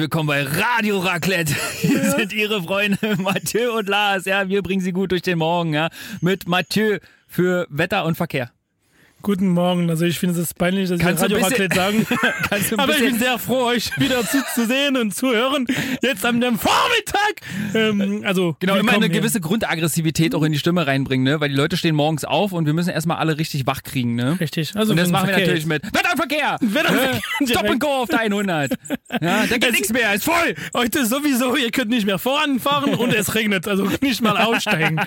herzlich willkommen bei Radio Raclette. Hier sind Ihre Freunde Mathieu und Lars. Ja, wir bringen Sie gut durch den Morgen, ja, mit Mathieu für Wetter und Verkehr. Guten Morgen. Also ich finde es peinlich, dass Kannst ich du ein Radio bisschen- Raclette sagen. Kannst du ein Aber ich bin sehr froh, euch wieder zuzusehen und zu hören. Jetzt am Vormittag. Ähm, also Genau, immer eine hier. gewisse Grundaggressivität auch in die Stimme reinbringen, ne? Weil die Leute stehen morgens auf und wir müssen erstmal alle richtig wach kriegen, ne? Richtig. Also Und das machen wir Verkehr natürlich mit Wetter und Verkehr! Wetter und Ne? Verkehr, Stop and go auf der 100. Ja, da geht nichts mehr, ist voll! Heute sowieso, ihr könnt nicht mehr voranfahren und es regnet, also nicht mal aussteigen.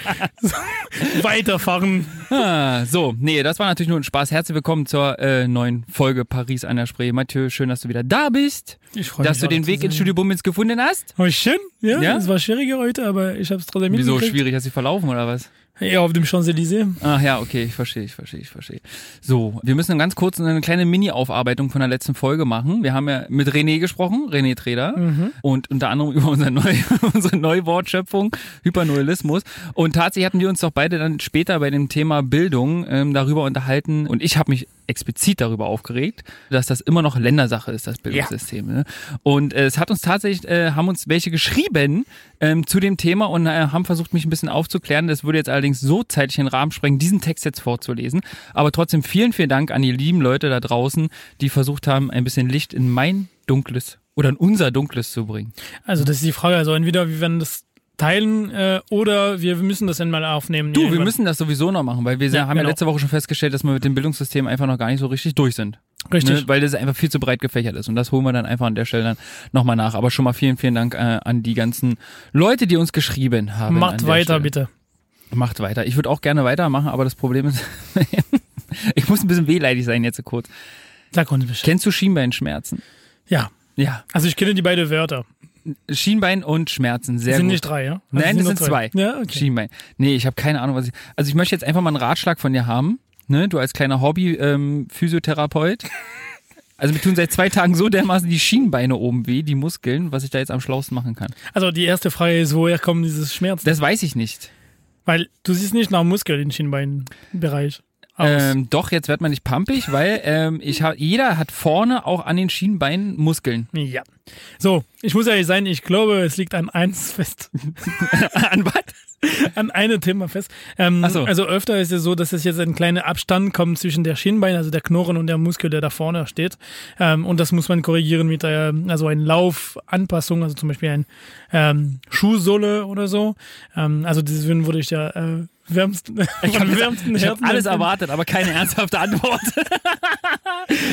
Weiterfahren. Ah, so, nee, das war natürlich nur ein Spaß. Herzlich willkommen zur äh, neuen Folge Paris an der Spree. Mathieu, schön, dass du wieder da bist. Ich freue Dass mich. du den Weg ins. Studio Bummens gefunden hast. Oh, schön. Ja, Ja? es war schwieriger heute, aber ich habe es trotzdem Wieso mitgekriegt. schwierig? Hast du dich verlaufen oder was? Ja, auf dem Champs-Élysées. Ach ja, okay, ich verstehe, ich verstehe, ich verstehe. So, wir müssen ganz kurz eine kleine Mini-Aufarbeitung von der letzten Folge machen. Wir haben ja mit René gesprochen, René Treder, und unter anderem über unser Neu unsere Neuwortschöpfung, Hypernoelismus. Und tatsächlich hatten wir uns doch beide dann später bei dem Thema Bildung ähm, darüber unterhalten und ich habe mich explizit darüber aufgeregt, dass das immer noch Ländersache ist, das Bildungssystem. Ne? Und äh, es hat uns tatsächlich, äh, haben uns welche geschrieben ähm, zu dem Thema und äh, haben versucht, mich ein bisschen aufzuklären. Das würde jetzt allerdings so zeitlich den Rahmen sprengen, diesen Text jetzt vorzulesen. Aber trotzdem vielen, vielen Dank an die lieben Leute da draußen, die versucht haben, ein bisschen Licht in mein dunkles oder in unser dunkles zu bringen. Also das ist die Frage. Also entweder wir werden das teilen äh, oder wir müssen das dann mal aufnehmen. Du, wir irgendwann. müssen das sowieso noch machen, weil wir Ja, haben ja genau. letzte Woche schon festgestellt, dass wir mit dem Bildungssystem einfach noch gar nicht so richtig durch sind. Richtig. Ne, weil das einfach viel zu breit gefächert ist. Und das holen wir dann einfach an der Stelle dann nochmal nach. Aber schon mal vielen, vielen Dank äh, an die ganzen Leute, die uns geschrieben haben. Macht weiter, Stelle. bitte. Macht weiter. Ich würde auch gerne weitermachen, aber das Problem ist, ich muss ein bisschen wehleidig sein jetzt so kurz. Sag uns. Kennst du Schienbeinschmerzen? Ja. Ja. Also ich kenne die beiden Wörter. Schienbein und Schmerzen, sehr sind gut. nicht drei, ja? Also Nein, das sind zwei. Ja, okay. Schienbein. Nee, ich habe keine Ahnung, was ich. Also ich möchte jetzt einfach mal einen Ratschlag von dir haben. Ne? Du als kleiner Hobby-Physiotherapeut. Also mir tun seit zwei Tagen so dermaßen die Schienbeine oben weh, die Muskeln, was ich da jetzt am schlausten machen kann. Also die erste Frage ist, woher kommen diese Schmerzen? Das weiß ich nicht. Weil du siehst nicht nach Muskel im Schienbeinbereich. Ähm, doch, jetzt wird man nicht pampig, weil ähm, ich hab, jeder hat vorne auch an den Schienbeinen Muskeln. ja. So, ich muss ehrlich sein, ich glaube, es liegt an eins fest. an was? an einem Thema fest. Ähm, so. Also öfter ist es so, dass es jetzt ein kleiner Abstand kommt zwischen der Schienbein, also der Knochen und der Muskel, der da vorne steht. Ähm, und das muss man korrigieren mit der, also eine Laufanpassung, also zum Beispiel ein ähm, Schuhsohle oder so. Ähm, also deswegen würde ich ja äh, wärmsten, Ich habe wärmsten hab Herzen alles erwartet, aber keine ernsthafte Antwort.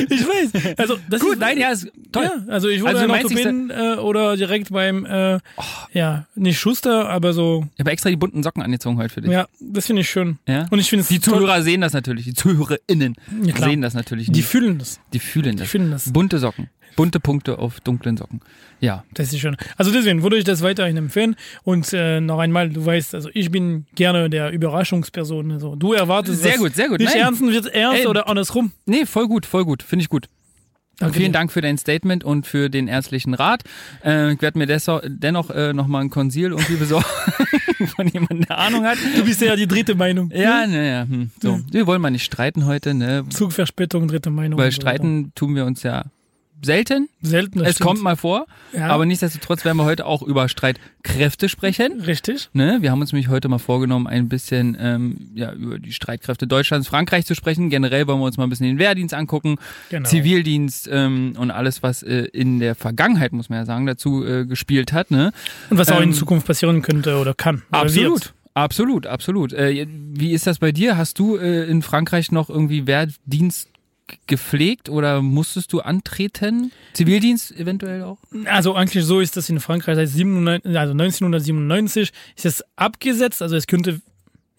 Ich weiß. Also das Gut, ist, nein, ja, ist toll. Ja, also ich wurde Also ich Orthopäden äh, oder direkt beim, äh, ja, nicht Schuster, aber so, Ich habe extra die bunten Socken angezogen heute für dich. ja, das finde ich schön. Ja? Und ich finde Die toll. Zuhörer sehen das natürlich, die ZuhörerInnen Ja, sehen das natürlich Die nicht. fühlen das. Die fühlen das. Die fühlen das. Bunte Socken. Bunte Punkte auf dunklen Socken. Ja. Das ist schön. Also deswegen würde ich das weiterhin empfehlen. Und äh, noch einmal, du weißt, also ich bin gerne der Überraschungsperson. Also du erwartest Sehr gut, sehr gut. Nicht Nein. ernst wird ernst Ey. oder andersrum. Nee, voll gut, voll gut. Finde ich gut. Danke Vielen dir. Dank für dein Statement und für den ärztlichen Rat. Äh, ich werde mir dennoch äh, nochmal ein Konsil irgendwie besorgen von jemandem, der Ahnung hat. Du bist ja die dritte Meinung. Ja, naja. Hm. So, wir wollen mal nicht streiten heute, ne? Zugverspätung, dritte Meinung. Weil und so streiten tun wir uns ja selten. Selten. Es stimmt. kommt mal vor. Ja. Aber nichtsdestotrotz werden wir heute auch über Streitkräfte sprechen. Richtig. Ne? Wir haben uns nämlich heute mal vorgenommen, ein bisschen ähm, ja, über die Streitkräfte Deutschlands, Frankreich zu sprechen. Generell wollen wir uns mal ein bisschen den Wehrdienst angucken, Genau. Zivildienst ähm, und alles, was äh, in der Vergangenheit, muss man ja sagen, dazu äh, gespielt hat. Ne? Und was auch in Ähm, Zukunft passieren könnte oder kann. Oder Absolut. Wird. Absolut, absolut. Äh, wie ist das bei dir? Hast du äh, in Frankreich noch irgendwie Wehrdienst gepflegt oder musstest du antreten? Zivildienst eventuell auch? Also eigentlich so ist das in Frankreich seit 97, also 1997 ist es abgesetzt, also es könnte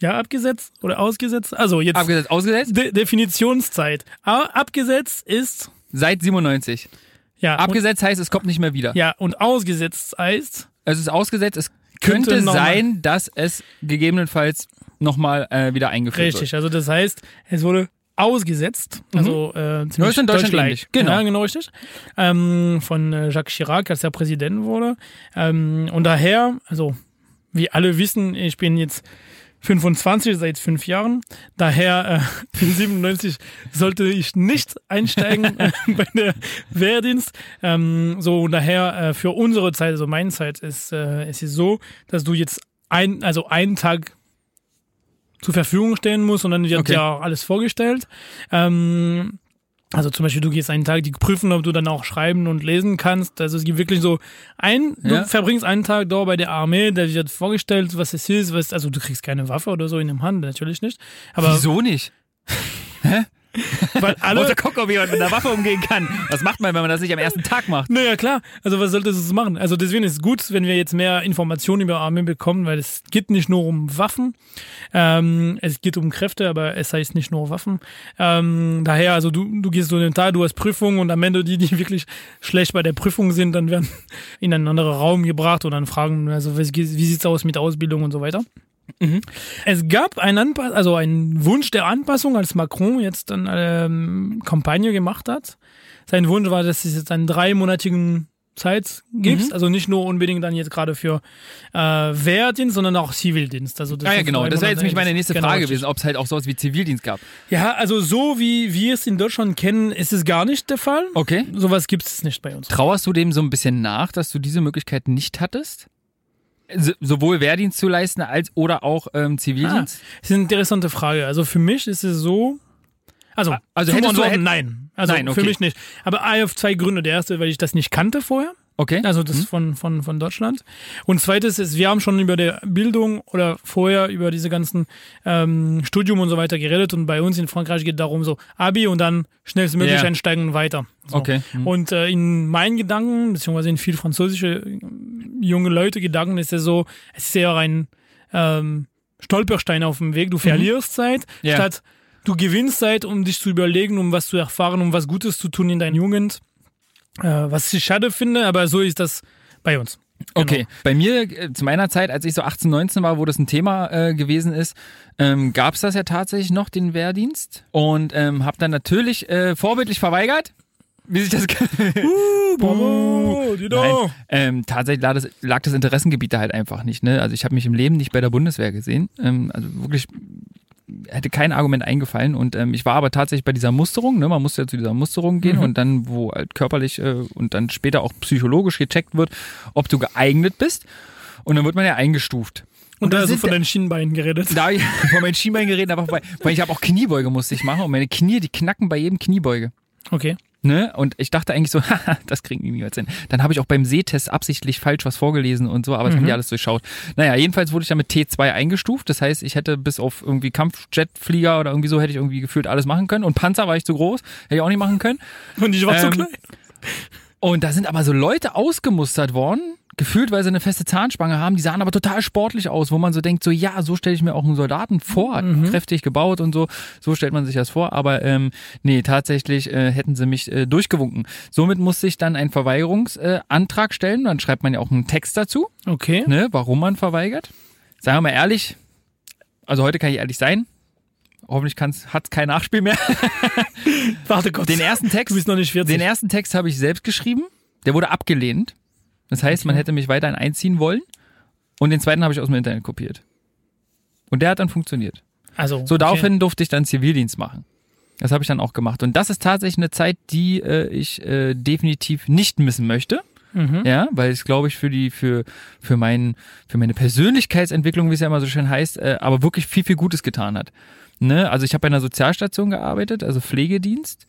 ja abgesetzt oder ausgesetzt. Also jetzt Abgesetzt, ausgesetzt? De Definitionszeit. A abgesetzt ist Seit 97. ja Abgesetzt heißt, es kommt nicht mehr wieder. ja und ausgesetzt heißt Es ist ausgesetzt, es Könnte könnte, sein, dass es gegebenenfalls nochmal äh, wieder eingeführt richtig. Also das heißt, es wurde ausgesetzt, also äh, ziemlich Deutschland deutschlike. ähnlich. Genau. Ja, genau richtig. Ähm, von äh, Jacques Chirac, als er Präsident wurde. Ähm, und daher, also wie alle wissen, ich bin jetzt 25 seit fünf Jahren. Daher äh, in 97 sollte ich nicht einsteigen äh, bei der Wehrdienst. Ähm, so daher äh, für unsere Zeit, also meine Zeit, ist äh, es ist so, dass du jetzt ein, also einen Tag zur Verfügung stehen musst und dann wird Okay. ja alles vorgestellt. Ähm, also zum Beispiel, du gehst einen Tag, die prüfen, ob du dann auch schreiben und lesen kannst. Also es gibt wirklich so ein, Ja. du verbringst einen Tag dort bei der Armee, da wird vorgestellt, was es ist, was, also du kriegst keine Waffe oder so in der Hand, natürlich nicht. Aber Wieso nicht? weil alle, Außer gucken, ob jemand mit einer Waffe umgehen kann. Was macht man, wenn man das nicht am ersten Tag macht? Naja, klar. Also was solltest du machen? Also deswegen ist es gut, wenn wir jetzt mehr Informationen über Armee bekommen, weil es geht nicht nur um Waffen, ähm, es geht um Kräfte, aber es heißt nicht nur Waffen. Ähm, daher, also du, du gehst so in den Tag, du hast Prüfungen und am Ende die, die wirklich schlecht bei der Prüfung sind, dann werden in einen anderen Raum gebracht und dann fragen, also wie, wie sieht's aus mit Ausbildung und so weiter. Es gab einen, Anpa also einen Wunsch der Anpassung, als Macron jetzt dann eine ähm, Kampagne gemacht hat. Sein Wunsch war, dass es jetzt einen dreimonatigen Zeit gibt, Mhm. also nicht nur unbedingt dann jetzt gerade für äh, Wehrdienst, sondern auch Zivildienst. Also das Ah ja, genau. Das wäre jetzt nämlich meine nächste Frage gewesen, ob es halt auch sowas wie Zivildienst gab. Ja, also so wie wir es in Deutschland kennen, ist es gar nicht der Fall. Okay. Sowas gibt es nicht bei uns. Trauerst du dem so ein bisschen nach, dass du diese Möglichkeit nicht hattest? So- Sowohl Wehrdienst zu leisten als oder auch ähm, Zivildienst? Das ist eine interessante Frage. Also für mich ist es so. Also, also hättest du- hätt- nein. Also Nein, für okay. mich nicht. Aber auf zwei Gründe. Der erste, weil ich das nicht kannte vorher. Okay. Also das von, von, von Deutschland. Und zweites ist, wir haben schon über der Bildung oder vorher über diese ganzen ähm, Studium und so weiter geredet und bei uns in Frankreich geht darum so Abi und dann schnellstmöglich Ja. einsteigen und weiter. So. Okay. Mhm. Und äh, in meinen Gedanken, beziehungsweise in viel französische äh, junge Leute Gedanken ist es so, es ist eher ein ähm, Stolperstein auf dem Weg. Du verlierst Zeit, Mhm. Ja. statt du gewinnst Zeit, um dich zu überlegen, um was zu erfahren, um was Gutes zu tun in deiner Jugend. Äh, was ich schade finde, aber so ist das bei uns. Okay, bei mir äh, zu meiner Zeit, als ich so 18, 19 war, wo das ein Thema äh, gewesen ist, ähm, gab es das ja tatsächlich noch, den Wehrdienst. Und ähm, habe dann natürlich äh, vorbildlich verweigert. Wie sich das. Bravo, Nein, ähm, tatsächlich lag das, lag das Interessengebiet da halt einfach nicht. Ne? Also ich habe mich im Leben nicht bei der Bundeswehr gesehen. Ähm, also wirklich hätte kein Argument eingefallen. Und ähm, ich war aber tatsächlich bei dieser Musterung. Ne? Man musste ja zu dieser Musterung gehen und dann, wo halt körperlich äh, und dann später auch psychologisch gecheckt wird, ob du geeignet bist. Und dann wird man ja eingestuft. Und da da hast du sind- von deinen Schienbeinen geredet. Da ich von meinen Schienbein geredet, aber vorbei. Weil ich habe auch Kniebeuge musste ich machen und meine Knie, die knacken bei jedem Kniebeuge. Okay. Ne? Und ich dachte eigentlich so, haha, das kriegen die niemals hin. Dann habe ich auch beim Sehtest absichtlich falsch was vorgelesen und so, aber das haben die alles durchschaut. Naja, jedenfalls wurde ich dann mit T2 eingestuft. Das heißt, ich hätte bis auf irgendwie Kampfjetflieger oder irgendwie so hätte ich irgendwie gefühlt alles machen können. Und Panzer war ich zu groß, hätte ich auch nicht machen können. Und ich war zu Ähm, klein. Und da sind aber so Leute ausgemustert worden, gefühlt, weil sie eine feste Zahnspange haben, die sahen aber total sportlich aus, wo man so denkt, so ja, so stelle ich mir auch einen Soldaten vor, kräftig gebaut und so, so stellt man sich das vor, aber ähm, nee, tatsächlich äh, hätten sie mich äh, durchgewunken. Somit musste ich dann einen Verweigerungsantrag äh, stellen, dann schreibt man ja auch einen Text dazu, Okay. ne, warum man verweigert. Sagen wir mal ehrlich, also heute kann ich ehrlich sein, hoffentlich hat es kein Nachspiel mehr. Warte Gott. Den ersten Text du bist noch nicht 40. den ersten Text habe ich selbst geschrieben. Der wurde abgelehnt. Das heißt, man hätte mich weiterhin einziehen wollen. Und den zweiten habe ich aus dem Internet kopiert. Und der hat dann funktioniert. also, So, daraufhin durfte ich dann Zivildienst machen. Das habe ich dann auch gemacht. Und das ist tatsächlich eine Zeit, die äh, ich äh, definitiv nicht missen möchte. Mhm. Ja, weil es glaube ich für die für für mein für meine Persönlichkeitsentwicklung, wie es ja immer so schön heißt, äh, aber wirklich viel viel Gutes getan hat. Ne? Also ich habe bei einer Sozialstation gearbeitet, also Pflegedienst.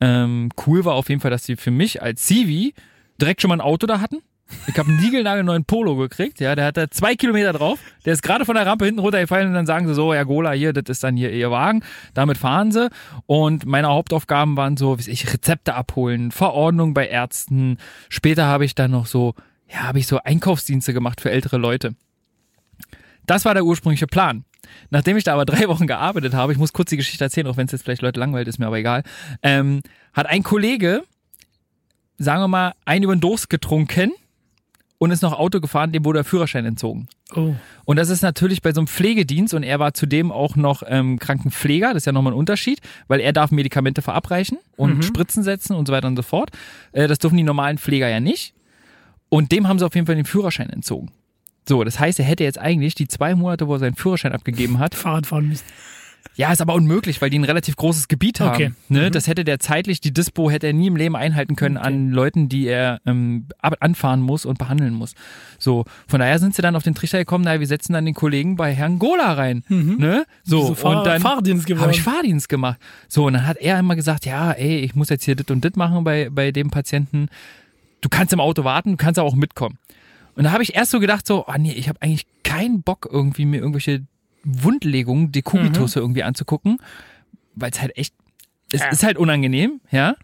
Ähm, cool war auf jeden Fall, dass sie für mich als Civi direkt schon mal ein Auto da hatten. Ich habe einen niegelnagelneuen Polo gekriegt, ja, der hat da zwei Kilometer drauf. Der ist gerade von der Rampe hinten runtergefallen und dann sagen sie so, Herr Gola, hier, das ist dann hier Ihr Wagen. Damit fahren sie. Und meine Hauptaufgaben waren so, wie ich, Rezepte abholen, Verordnung bei Ärzten. Später habe ich dann noch so, ja, habe ich so Einkaufsdienste gemacht für ältere Leute. Das war der ursprüngliche Plan. Nachdem ich da aber drei Wochen gearbeitet habe, ich muss kurz die Geschichte erzählen, auch wenn es jetzt vielleicht Leute langweilt, ist mir aber egal, ähm, hat ein Kollege, sagen wir mal, einen über den Durst getrunken und ist noch Auto gefahren, dem wurde der Führerschein entzogen. Oh. Und das ist natürlich bei so einem Pflegedienst und er war zudem auch noch ähm, Krankenpfleger, das ist ja nochmal ein Unterschied, weil er darf Medikamente verabreichen und Spritzen setzen und so weiter und so fort. Äh, das dürfen die normalen Pfleger ja nicht. Und dem haben sie auf jeden Fall den Führerschein entzogen. So, das heißt, er hätte jetzt eigentlich die zwei Monate, wo er seinen Führerschein abgegeben hat, Fahrrad fahren müssen. Ja, ist aber unmöglich, weil die ein relativ großes Gebiet haben. Okay. Ne? Mhm. Das hätte der zeitlich, die Dispo hätte er nie im Leben einhalten können Okay. an Leuten, die er ähm, anfahren muss und behandeln muss. So, von daher sind sie dann auf den Trichter gekommen, naja, wir setzen dann den Kollegen bei Herrn Gola rein. Ne? So, So Fahr und dann Fahrdienst geworden. habe ich Fahrdienst gemacht. So, und dann hat er immer gesagt, ja, ey, ich muss jetzt hier dit und dit machen bei, bei dem Patienten. Du kannst im Auto warten, du kannst aber auch mitkommen. Und da habe ich erst so gedacht, so, oh nee, ich habe eigentlich keinen Bock, irgendwie mir irgendwelche Wundlegungen, Dekubitusse irgendwie anzugucken, weil es halt echt, es Ja. ist halt unangenehm, ja,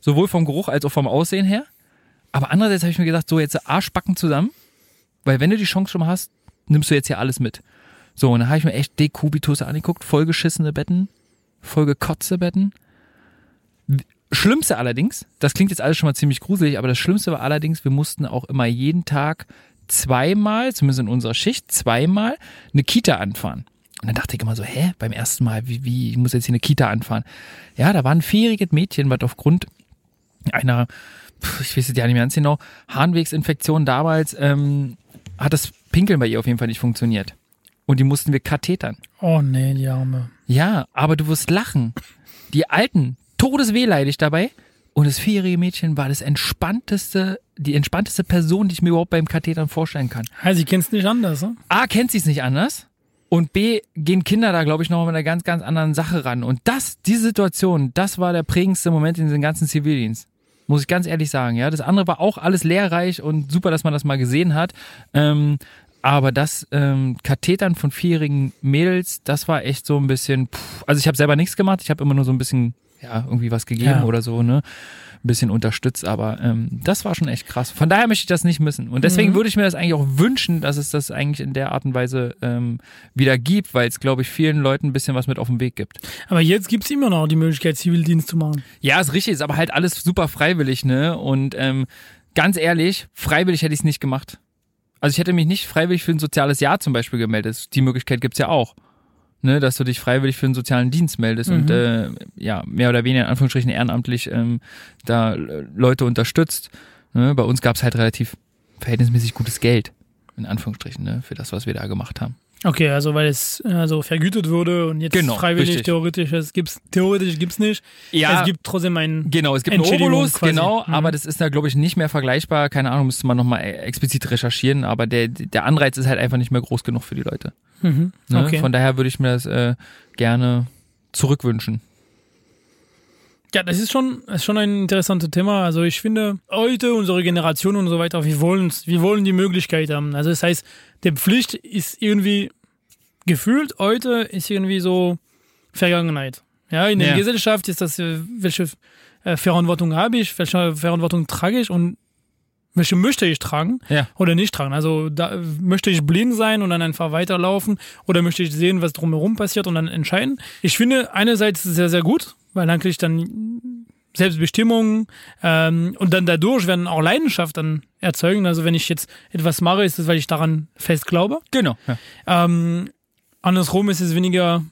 sowohl vom Geruch als auch vom Aussehen her. Aber andererseits habe ich mir gedacht, so jetzt Arschbacken zusammen, weil wenn du die Chance schon hast, nimmst du jetzt hier alles mit. So, und dann habe ich mir echt Dekubitusse angeguckt, vollgeschissene Betten, vollgekotzte Betten. Schlimmste allerdings, das klingt jetzt alles schon mal ziemlich gruselig, aber das Schlimmste war allerdings, wir mussten auch immer jeden Tag zweimal, zumindest in unserer Schicht, zweimal eine Kita anfahren. Und dann dachte ich immer so, hä, beim ersten Mal, wie, wie, ich muss jetzt hier eine Kita anfahren. Ja, da war ein vierjähriges Mädchen, was aufgrund einer, ich weiß es ja nicht mehr ganz genau, Harnwegsinfektion damals, ähm, hat das Pinkeln bei ihr auf jeden Fall nicht funktioniert. Und die mussten wir kathetern. Oh nee, die Arme. Ja, aber du wirst lachen. Die Alten, todeswehleidig dabei. Und das vierjährige Mädchen war das entspannteste, die entspannteste Person, die ich mir überhaupt beim Kathetern vorstellen kann. Also, sie kennst nicht anders, ne? A, kennt sie es nicht anders. Und B, gehen Kinder da, glaube ich, noch mit einer ganz, ganz anderen Sache ran. Und das, diese Situation, das war der prägendste Moment in diesem ganzen Zivildienst. Muss ich ganz ehrlich sagen, ja. Das andere war auch alles lehrreich und super, dass man das mal gesehen hat. Ähm, aber das ähm, Kathetern von vierjährigen Mädels, das war echt so ein bisschen, pff, also ich habe selber nichts gemacht, ich habe immer nur so ein bisschen, ja, irgendwie was gegeben Ja. oder so, ne? Ein bisschen unterstützt, aber ähm, das war schon echt krass. Von daher möchte ich das nicht missen. Und deswegen Mhm. würde ich mir das eigentlich auch wünschen, dass es das eigentlich in der Art und Weise ähm, wieder gibt, weil es, glaube ich, vielen Leuten ein bisschen was mit auf den Weg gibt. Aber jetzt gibt's immer noch die Möglichkeit, Zivildienst zu machen. Ja, ist richtig, ist aber halt alles super freiwillig, ne? Und ähm, ganz ehrlich, freiwillig hätte ich es nicht gemacht. Also ich hätte mich nicht freiwillig für ein soziales Jahr zum Beispiel gemeldet. Die Möglichkeit gibt's ja auch. Ne, dass du dich freiwillig für einen sozialen Dienst meldest und äh, ja, mehr oder weniger in Anführungsstrichen ehrenamtlich ähm, da äh, Leute unterstützt. Ne? Bei uns gab's halt relativ verhältnismäßig gutes Geld, in Anführungsstrichen, ne, für das, was wir da gemacht haben. Okay, also weil es also vergütet wurde und jetzt Genau, freiwillig richtig. theoretisch, es gibt's theoretisch gibt's nicht. Ja. Es gibt trotzdem einen Genau, es gibt einen Obolus, quasi. genau, Mhm. aber das ist da, glaube ich, nicht mehr vergleichbar. Keine Ahnung, müsste man nochmal explizit recherchieren, aber der, der Anreiz ist halt einfach nicht mehr groß genug für die Leute. Mhm. Ne? Okay. Von daher würde ich mir das äh, gerne zurückwünschen. Ja, das ist schon, das ist schon ein interessantes Thema. Also ich finde, heute, unsere Generation und so weiter, wir wollen wir wollen die Möglichkeit haben. Also das heißt, die Pflicht ist irgendwie gefühlt heute ist irgendwie so Vergangenheit. Ja, in der Ja. Gesellschaft ist das, äh, welche äh, Verantwortung habe ich, welche Verantwortung trage ich und welche möchte ich tragen Ja. oder nicht tragen. Also da, möchte ich blind sein und dann einfach weiterlaufen oder möchte ich sehen, was drumherum passiert und dann entscheiden. Ich finde einerseits sehr, sehr gut, weil dann kriege ich dann Selbstbestimmung ähm, und dann dadurch werden auch Leidenschaft dann erzeugen. Also wenn ich jetzt etwas mache, ist es, weil ich daran fest glaube. Genau. Ja. Ähm, andersrum ist es weniger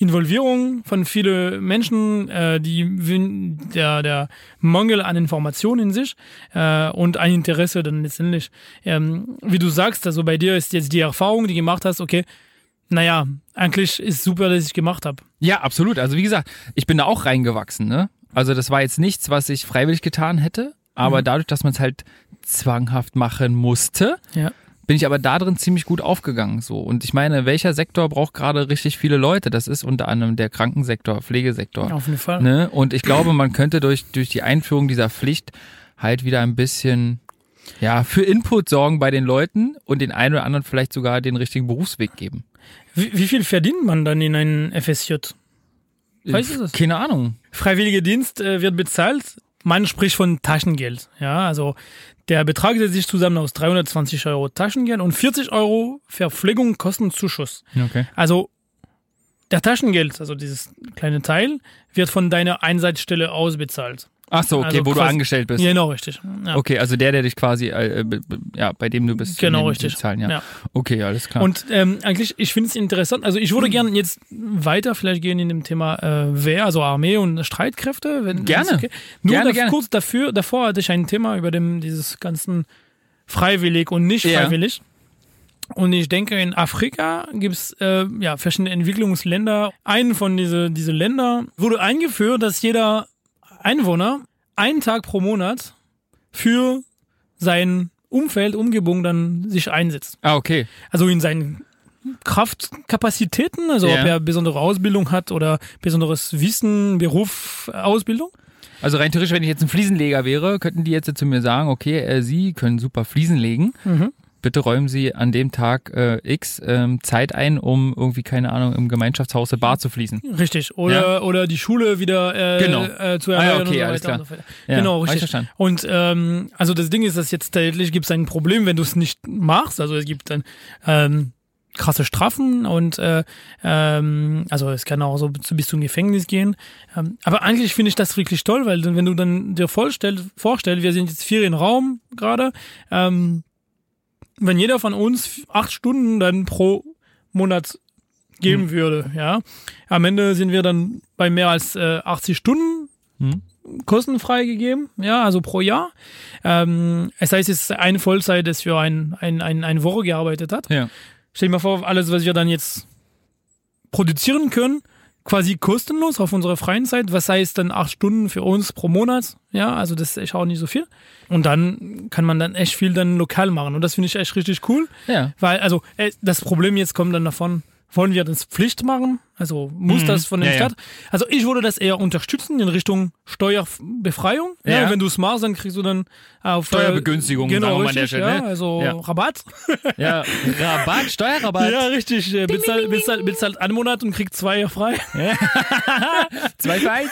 Involvierung von vielen Menschen, äh, die der, der Mangel an Informationen in sich äh, und ein Interesse dann letztendlich. Ähm, wie du sagst, also bei dir ist jetzt die Erfahrung, die du gemacht hast, okay, naja, eigentlich ist super, dass ich gemacht habe. ja, absolut. Also wie gesagt, ich bin da auch reingewachsen. Ne? Also das war jetzt nichts, was ich freiwillig getan hätte, aber dadurch, dass man es halt zwanghaft machen musste, Ja. bin ich aber da drin ziemlich gut aufgegangen. So. Und ich meine, welcher Sektor braucht gerade richtig viele Leute? Das ist unter anderem der Krankensektor, Pflegesektor. Auf jeden Fall. Ne? Und ich glaube, man könnte durch, durch die Einführung dieser Pflicht halt wieder ein bisschen ja, für Input sorgen bei den Leuten und den einen oder anderen vielleicht sogar den richtigen Berufsweg geben. Wie, wie viel verdient man dann in einem FSJ? Weißt du das? Keine Ahnung. Freiwilliger Dienst äh, wird bezahlt. Man spricht von Taschengeld. Ja, also der Betrag setzt sich zusammen aus 320 Euro Taschengeld und 40 Euro Verpflegung Kostenzuschuss. Okay. Also der Taschengeld, also dieses kleine Teil, wird von deiner Einsatzstelle aus bezahlt. Ach so, okay, Also wo du quasi- angestellt bist. Genau, richtig. Ja. Okay, also der, der dich quasi, äh, be- ja, bei dem du bist. Genau, den- richtig. Zahlen, ja. Ja. Okay, alles klar. Und ähm, eigentlich, ich finde es interessant. Also ich würde gerne jetzt weiter vielleicht gehen in dem Thema äh, Wehr, also Armee und Streitkräfte. Wenn, Gerne. Okay. Nur Gerne, das, gerne. kurz dafür, davor hatte ich ein Thema über dem, dieses ganzen freiwillig und nicht Ja. freiwillig. Und ich denke, in Afrika gibt es äh, ja, verschiedene Entwicklungsländer. Einen von diese, diese Länder wurde eingeführt, dass jeder Einwohner einen Tag pro Monat für sein Umfeld, Umgebung dann sich einsetzt. Ah, okay. Also in seinen Kraftkapazitäten, also Ja. ob er besondere Ausbildung hat oder besonderes Wissen, Beruf, Ausbildung. Also rein theoretisch, wenn ich jetzt ein Fliesenleger wäre, könnten die jetzt zu mir sagen, okay, äh, Sie können super Fliesen legen. Mhm. Bitte räumen Sie an dem Tag äh, X ähm, Zeit ein, um irgendwie, keine Ahnung, im Gemeinschaftshaus eine Bar zu fließen. Richtig. Oder, oder die Schule wieder äh, Genau. äh, zu Ah, ja, okay, und so alles klar. so. Ja, genau, richtig. Und ähm, also das Ding ist, dass jetzt tatsächlich gibt es ein Problem, wenn du es nicht machst. Also es gibt dann ähm, krasse Strafen und äh, ähm, also es kann auch so bis zum Gefängnis gehen. Ähm, aber eigentlich finde ich das wirklich toll, weil dann, wenn du dann dir vorstellst, vorstellst, wir sind jetzt vier im Raum gerade, ähm, wenn jeder von uns acht Stunden dann pro Monat geben Hm. würde, ja, am Ende sind wir dann bei mehr als äh, 80 Stunden Hm. kostenfrei gegeben, ja, also pro Jahr. Ähm, es heißt, es ist eine Vollzeit, das für ein, ein, ein, eine Woche gearbeitet hat. Ja. Stell dir mal vor, alles, was wir dann jetzt produzieren können, quasi kostenlos auf unserer freien Zeit. Was heißt dann acht Stunden für uns pro Monat? Ja, also das ist echt auch nicht so viel. Und dann kann man dann echt viel dann lokal machen. Und das finde ich echt richtig cool. Ja. Weil, also, äh, das Problem jetzt kommt dann davon, wollen wir das Pflicht machen? Also muss Mhm. das von der Ja, ja. Stadt? Also ich würde das eher unterstützen in Richtung Steuerbefreiung. Ja. Ja. wenn du es machst, dann kriegst du dann auf äh, Steuerbegünstigung, genau, an der richtig, Stelle, ja, ne? also Ja. Rabatt. Ja. Rabatt, Steuerrabatt. Ja, richtig. Äh, Bezahlt bezahl, bezahlt einen Monat und kriegt zwei frei. Zwei für eins.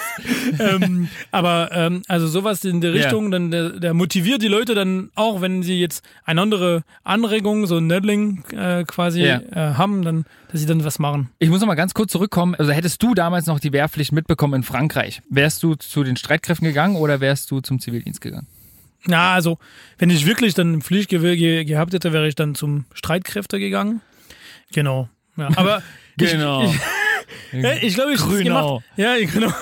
ähm, aber ähm, also sowas in der Ja. Richtung, dann der, der motiviert die Leute dann auch, wenn sie jetzt eine andere Anregung, so ein Nerdling äh, quasi Ja. äh, haben, dann, dass sie dann was machen. Ich muss noch mal ganz kurz zurückkommen. Also hättest du damals noch die Wehrpflicht mitbekommen in Frankreich, wärst du zu den Streitkräften gegangen oder wärst du zum Zivildienst gegangen? Na, also, wenn ich wirklich dann ein Pflichtgewehr ge gehabt hätte, wäre ich dann zum Streitkräfte gegangen. Genau. Ja, aber Genau. Ich, ja, ich glaube, ich hätte es gemacht. Ja, genau.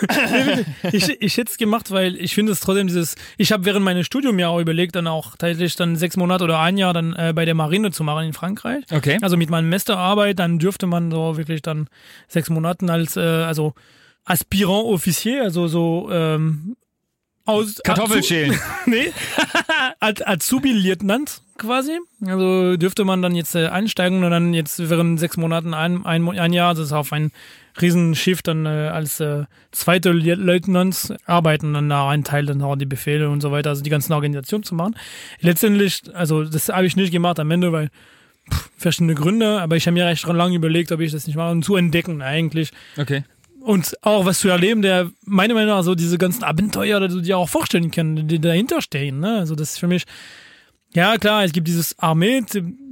ich, ich hätte es gemacht, weil ich finde es trotzdem dieses. Ich habe während meines Studiums ja auch überlegt, dann auch tatsächlich dann sechs Monate oder ein Jahr dann äh, bei der Marine zu machen in Frankreich. Okay. Also mit meiner Masterarbeit, dann dürfte man so wirklich dann sechs Monaten als, äh, also Aspirant Officier, also so ähm, aus Kartoffelschälen. nee, als Azubi-Lieutenant quasi. Also dürfte man dann jetzt äh, einsteigen und dann jetzt während sechs Monaten ein, ein, ein Jahr, das ist auf ein Riesenschiff dann äh, als äh, zweite Lieu- Leutnant arbeiten, dann da einen Teil dann auch die Befehle und so weiter, also die ganzen Organisationen zu machen. Letztendlich, also das habe ich nicht gemacht am Ende, weil pff, verschiedene Gründe, aber ich habe mir recht lange überlegt, ob ich das nicht mache, um zu entdecken eigentlich Okay. Und auch was zu erleben, der meiner Meinung nach so diese ganzen Abenteuer, die du dir auch vorstellen kannst, die dahinter stehen. Ne? Also das ist für mich, ja klar, es gibt dieses Armee,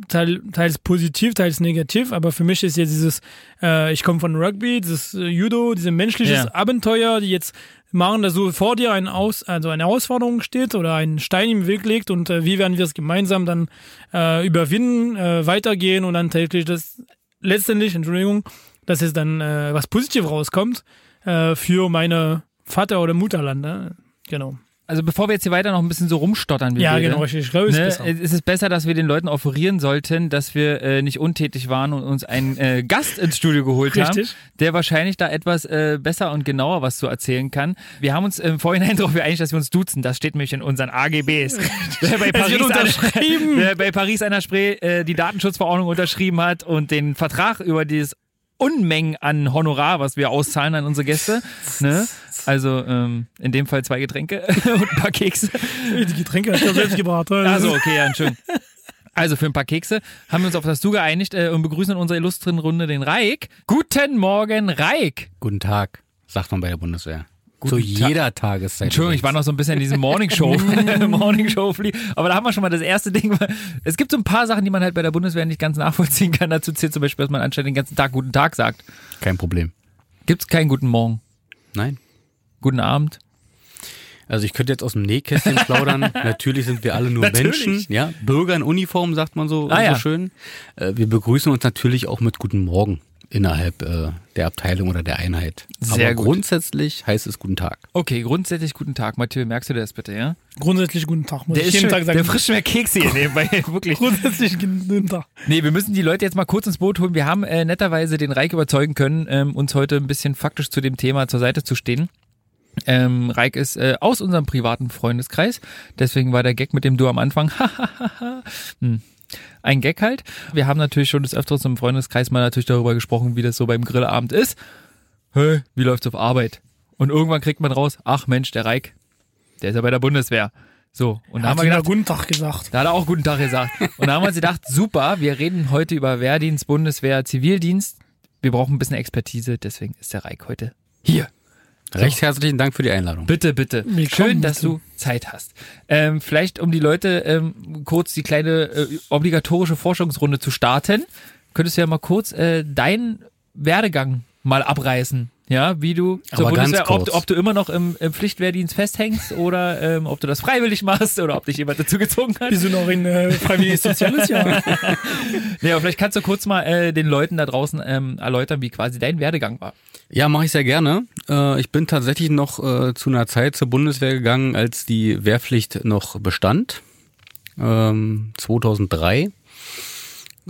teil, teils positiv, teils negativ, aber für mich ist jetzt dieses, äh, ich komme von Rugby, dieses äh, Judo, dieses menschliches Ja. Abenteuer, die jetzt machen, dass so vor dir ein Aus, also eine Herausforderung steht oder ein Stein im Weg liegt und äh, wie werden wir es gemeinsam dann äh, überwinden, äh, weitergehen und dann täglich das letztendlich, Entschuldigung, dass es dann äh, was positiv rauskommt äh, für meine Vater- oder Mutterland. Ne? Genau. Also bevor wir jetzt hier weiter noch ein bisschen so rumstottern, wie Ja, wir, genau. Ich glaube, es Ne, ist besser. es ist besser, dass wir den Leuten offerieren sollten, dass wir äh, nicht untätig waren und uns einen äh, Gast ins Studio geholt Richtig. haben, der wahrscheinlich da etwas äh, besser und genauer was zu erzählen kann. Wir haben uns im Vorhinein darauf geeinigt, dass wir uns duzen. Das steht nämlich in unseren AGBs. Wer bei Es Paris, unterschrieben. Wer bei Paris einer Spree äh, die Datenschutzverordnung unterschrieben hat und den Vertrag über dieses Unmengen an Honorar, was wir auszahlen an unsere Gäste. Ne? Also ähm, in dem Fall zwei Getränke und ein paar Kekse. Die Getränke hast du ja selbst gebracht. oder? Also okay, ja, Entschuldigung. Also für ein paar Kekse haben wir uns auf das Du geeinigt äh, und begrüßen in unserer illustren Runde den Raik. Guten Morgen, Raik. Guten Tag, sagt man bei der Bundeswehr. Zu jeder Tageszeit. Entschuldigung, ich war noch so ein bisschen in diesem Morning Show, Morning Show Flie. Aber da haben wir schon mal das erste Ding. Es gibt so ein paar Sachen, die man halt bei der Bundeswehr nicht ganz nachvollziehen kann. Dazu zählt zum Beispiel, dass man anscheinend den ganzen Tag guten Tag sagt. Kein Problem. Gibt's keinen guten Morgen, Nein. guten Abend. Also ich könnte jetzt aus dem Nähkästchen plaudern. Natürlich sind wir alle nur Natürlich. Menschen. Ja, Bürger in Uniform sagt man so, Ah, so ja. schön. Äh, Wir begrüßen uns natürlich auch mit Guten Morgen. Innerhalb äh, der Abteilung oder der Einheit. Sehr Aber gut. grundsätzlich heißt es guten Tag. Okay, grundsätzlich guten Tag. Mathieu, merkst du das bitte, ja? Grundsätzlich guten Tag, muss Der ich ist jeden schön, Tag sagen. der frischt mehr Kekse hier nebenbei, wirklich. Grundsätzlich guten Tag. Nee, wir müssen die Leute jetzt mal kurz ins Boot holen. Wir haben äh, netterweise den Reik überzeugen können, ähm, uns heute ein bisschen faktisch zu dem Thema zur Seite zu stehen. Ähm, Reik ist äh, aus unserem privaten Freundeskreis, deswegen war der Gag mit dem Du am Anfang hm. Ein Gag halt. Wir haben natürlich schon des Öfteren im Freundeskreis mal natürlich darüber gesprochen, wie das so beim Grillabend ist. Hey, wie läuft's auf Arbeit? Und irgendwann kriegt man raus, ach Mensch, der Reik, der ist ja bei der Bundeswehr. So, und da haben wir gedacht, guten Tag gesagt. da hat er auch guten Tag gesagt. Und da haben wir uns gedacht, super, wir reden heute über Wehrdienst, Bundeswehr, Zivildienst. Wir brauchen ein bisschen Expertise, deswegen ist der Reik heute hier. Recht herzlichen Dank für die Einladung. Bitte, bitte. Willkommen, Schön, dass bitte. du Zeit hast. Ähm, vielleicht, um die Leute ähm, kurz die kleine äh, obligatorische Forschungsrunde zu starten, könntest du ja mal kurz äh, deinen Werdegang mal abreißen. Ja, wie du zur Aber ganz Bundeswehr, ob, kurz. ob du immer noch im, im Pflichtwehrdienst festhängst oder ähm, ob du das freiwillig machst oder ob dich jemand dazu gezwungen hat. Bist du noch in äh, freiwilliges Soziales Jahr? Ja, aber vielleicht kannst du kurz mal äh, den Leuten da draußen ähm, erläutern, wie quasi dein Werdegang war. Ja, mache ich sehr gerne. Äh, ich bin tatsächlich noch äh, zu einer Zeit zur Bundeswehr gegangen, als die Wehrpflicht noch bestand. Ähm, 2003. Äh,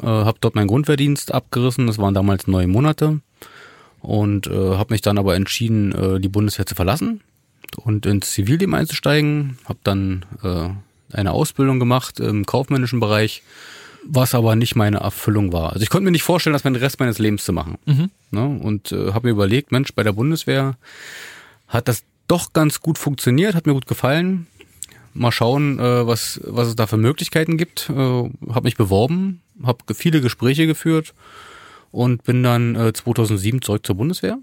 habe dort meinen Grundwehrdienst abgerissen. Das waren damals neun Monate. Und habe mich dann aber entschieden, die Bundeswehr zu verlassen und ins Zivilleben einzusteigen. Habe dann eine Ausbildung gemacht im kaufmännischen Bereich, was aber nicht meine Erfüllung war. Also ich konnte mir nicht vorstellen, das meinen Rest meines Lebens zu machen. Ne? Und äh, habe mir überlegt, Mensch, bei der Bundeswehr hat das doch ganz gut funktioniert, hat mir gut gefallen. Mal schauen, äh, was, was es da für Möglichkeiten gibt. Äh, habe mich beworben, habe viele Gespräche geführt und bin dann äh, 2007 zurück zur Bundeswehr.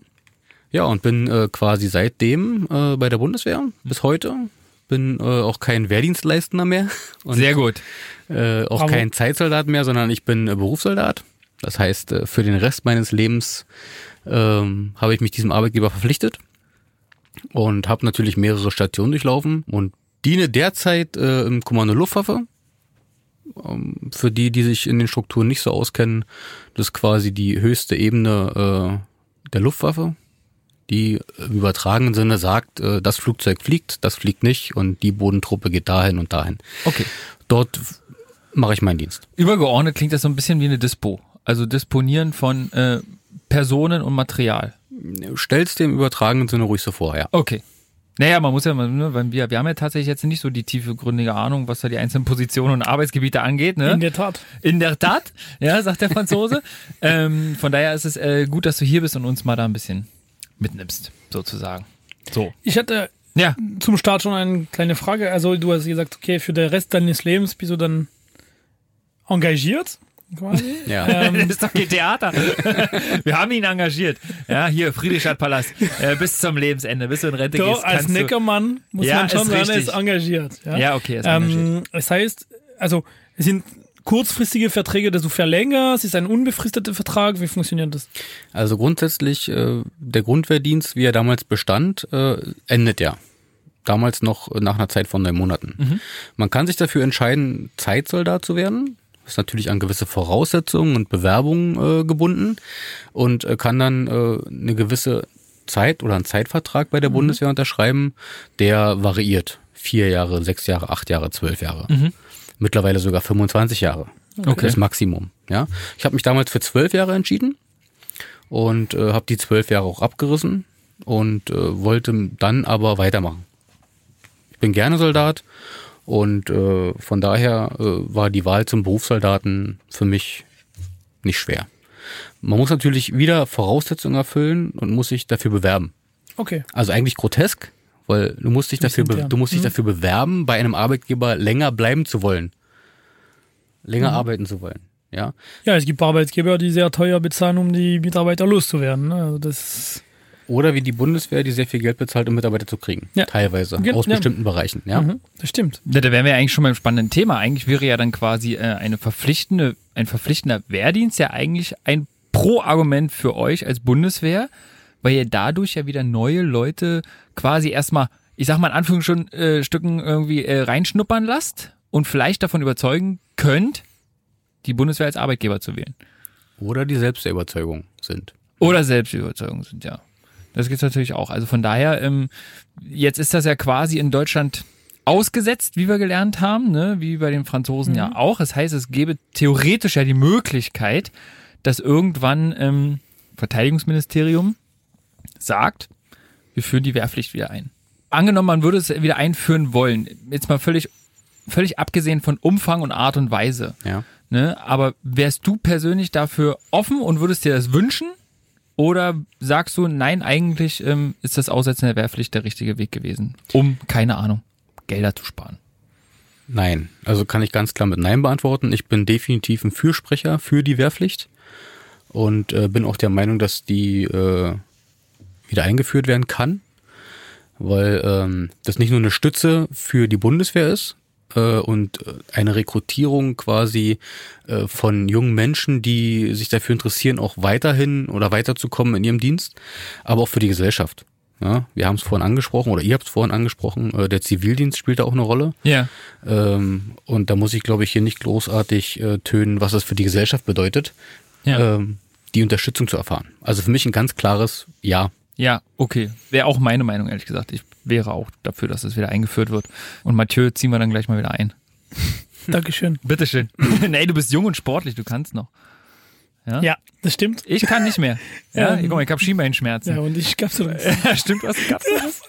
Ja, und bin äh, quasi seitdem äh, bei der Bundeswehr bis heute. Bin äh, auch kein Wehrdienstleistender mehr und Sehr gut. äh, auch Bravo. kein Zeitsoldat mehr, sondern ich bin äh, Berufssoldat. Das heißt, äh, für den Rest meines Lebens ähm, habe ich mich diesem Arbeitgeber verpflichtet und habe natürlich mehrere Stationen durchlaufen und diene derzeit äh, im Kommando Luftwaffe. Ähm, für die, die sich in den Strukturen nicht so auskennen, das ist quasi die höchste Ebene äh, der Luftwaffe, die im übertragenen Sinne sagt, äh, das Flugzeug fliegt, das fliegt nicht und die Bodentruppe geht dahin und dahin. Okay. Dort mache ich meinen Dienst. Übergeordnet klingt das so ein bisschen wie eine Dispo. Also Disponieren von äh, Personen und Material. Stell's dem übertragenen Sinne ruhig so vor, ja. Okay. Naja, man muss ja mal, ne, weil wir, wir haben ja tatsächlich jetzt nicht so die tiefe gründige Ahnung, was da die einzelnen Positionen und Arbeitsgebiete angeht. Ne? In der Tat. In der Tat, ja, sagt der Franzose. ähm, von daher ist es äh, gut, dass du hier bist und uns mal da ein bisschen mitnimmst, sozusagen. So. Ich hatte Ja, zum Start schon eine kleine Frage. Also du hast gesagt, okay, für den Rest deines Lebens bist du dann engagiert, quasi. Ja. das ist doch kein Theater. Wir haben ihn engagiert. Ja, hier, Friedrichstadtpalast. Äh, bis zum Lebensende, bis du in Rente So, gehst. als Neckermann muss Ja, man schon sagen, er ist engagiert. Ja, Ja, okay, er ist engagiert. ähm, Das heißt, also es sind kurzfristige Verträge, dass du verlängerst, ist ein unbefristeter Vertrag. Wie funktioniert das? Also grundsätzlich, äh, der Grundwehrdienst, wie er damals bestand, äh, endet ja. Damals noch nach einer Zeit von neun Monaten. Man kann sich dafür entscheiden, Zeitsoldat zu werden. Ist natürlich an gewisse Voraussetzungen und Bewerbungen äh, gebunden und äh, kann dann äh, eine gewisse Zeit oder einen Zeitvertrag bei der Bundeswehr unterschreiben, der variiert. Vier Jahre, sechs Jahre, acht Jahre, zwölf Jahre. Mittlerweile sogar 25 Jahre. Okay. Das Maximum. Ja, ich habe mich damals für zwölf Jahre entschieden und äh, habe die zwölf Jahre auch abgerissen und äh, wollte dann aber weitermachen. Ich bin gerne Soldat und äh, von daher äh, war die Wahl zum Berufssoldaten für mich nicht schwer. Man muss natürlich wieder Voraussetzungen erfüllen und muss sich dafür bewerben. Okay. Also eigentlich grotesk, weil du musst dich dafür, du musst dich Mhm. dafür bewerben, bei einem Arbeitgeber länger bleiben zu wollen, länger arbeiten zu wollen. Ja, Ja, es gibt Arbeitgeber, die sehr teuer bezahlen, um die Mitarbeiter loszuwerden. ne? Also das Oder wie die Bundeswehr, die sehr viel Geld bezahlt, um Mitarbeiter zu kriegen. Ja. Teilweise. Ge- aus ja. bestimmten Bereichen. Ja. mhm, das stimmt. Ja, da wären wir ja eigentlich schon beim spannenden Thema. Eigentlich wäre ja dann quasi äh, eine verpflichtende, ein verpflichtender Wehrdienst ja eigentlich ein Pro-Argument für euch als Bundeswehr, weil ihr dadurch ja wieder neue Leute quasi erstmal, ich sag mal in Anführungsstücken äh, Stücken irgendwie äh, reinschnuppern lasst und vielleicht davon überzeugen könnt, die Bundeswehr als Arbeitgeber zu wählen. Oder die Selbstüberzeugung. Sind. Oder Selbstüberzeugung sind, ja. Das gibt's natürlich auch. Also von daher, ähm, jetzt ist das ja quasi in Deutschland ausgesetzt, wie wir gelernt haben, ne? wie bei den Franzosen ja auch. Das heißt, es gäbe theoretisch ja die Möglichkeit, dass irgendwann ähm, Verteidigungsministerium sagt, wir führen die Wehrpflicht wieder ein. Angenommen, man würde es wieder einführen wollen, jetzt mal völlig, völlig abgesehen von Umfang und Art und Weise. Ja. Ne? Aber wärst du persönlich dafür offen und würdest dir das wünschen? Oder sagst du, nein, eigentlich ähm, ist das Aussetzen der Wehrpflicht der richtige Weg gewesen, um, keine Ahnung, Gelder zu sparen? Nein, also kann ich ganz klar mit Nein beantworten. Ich bin definitiv ein Fürsprecher für die Wehrpflicht und äh, bin auch der Meinung, dass die äh, wieder eingeführt werden kann, weil ähm, das nicht nur eine Stütze für die Bundeswehr ist äh, und äh, eine Rekrutierung quasi äh, von jungen Menschen, die sich dafür interessieren, auch weiterhin oder weiterzukommen in ihrem Dienst, aber auch für die Gesellschaft. Ja, wir haben es vorhin angesprochen oder ihr habt es vorhin angesprochen, äh, der Zivildienst spielt da auch eine Rolle. Ja. Ähm, und da muss ich, glaube ich, hier nicht großartig äh, tönen, was das für die Gesellschaft bedeutet, Ja. ähm, die Unterstützung zu erfahren. Also für mich ein ganz klares Ja. Ja, okay. Wäre auch meine Meinung, ehrlich gesagt. Ich wäre auch dafür, dass es wieder eingeführt wird. Und Mathieu ziehen wir dann gleich mal wieder ein. Dankeschön. Bitteschön. nee, du bist jung und sportlich, du kannst noch. Ja? Ja, das stimmt. Ich kann nicht mehr. Ja, Ja. guck mal, ich habe Schienbeinschmerzen. Ja, und ich gab's so das. Ja, stimmt, was gab's da was?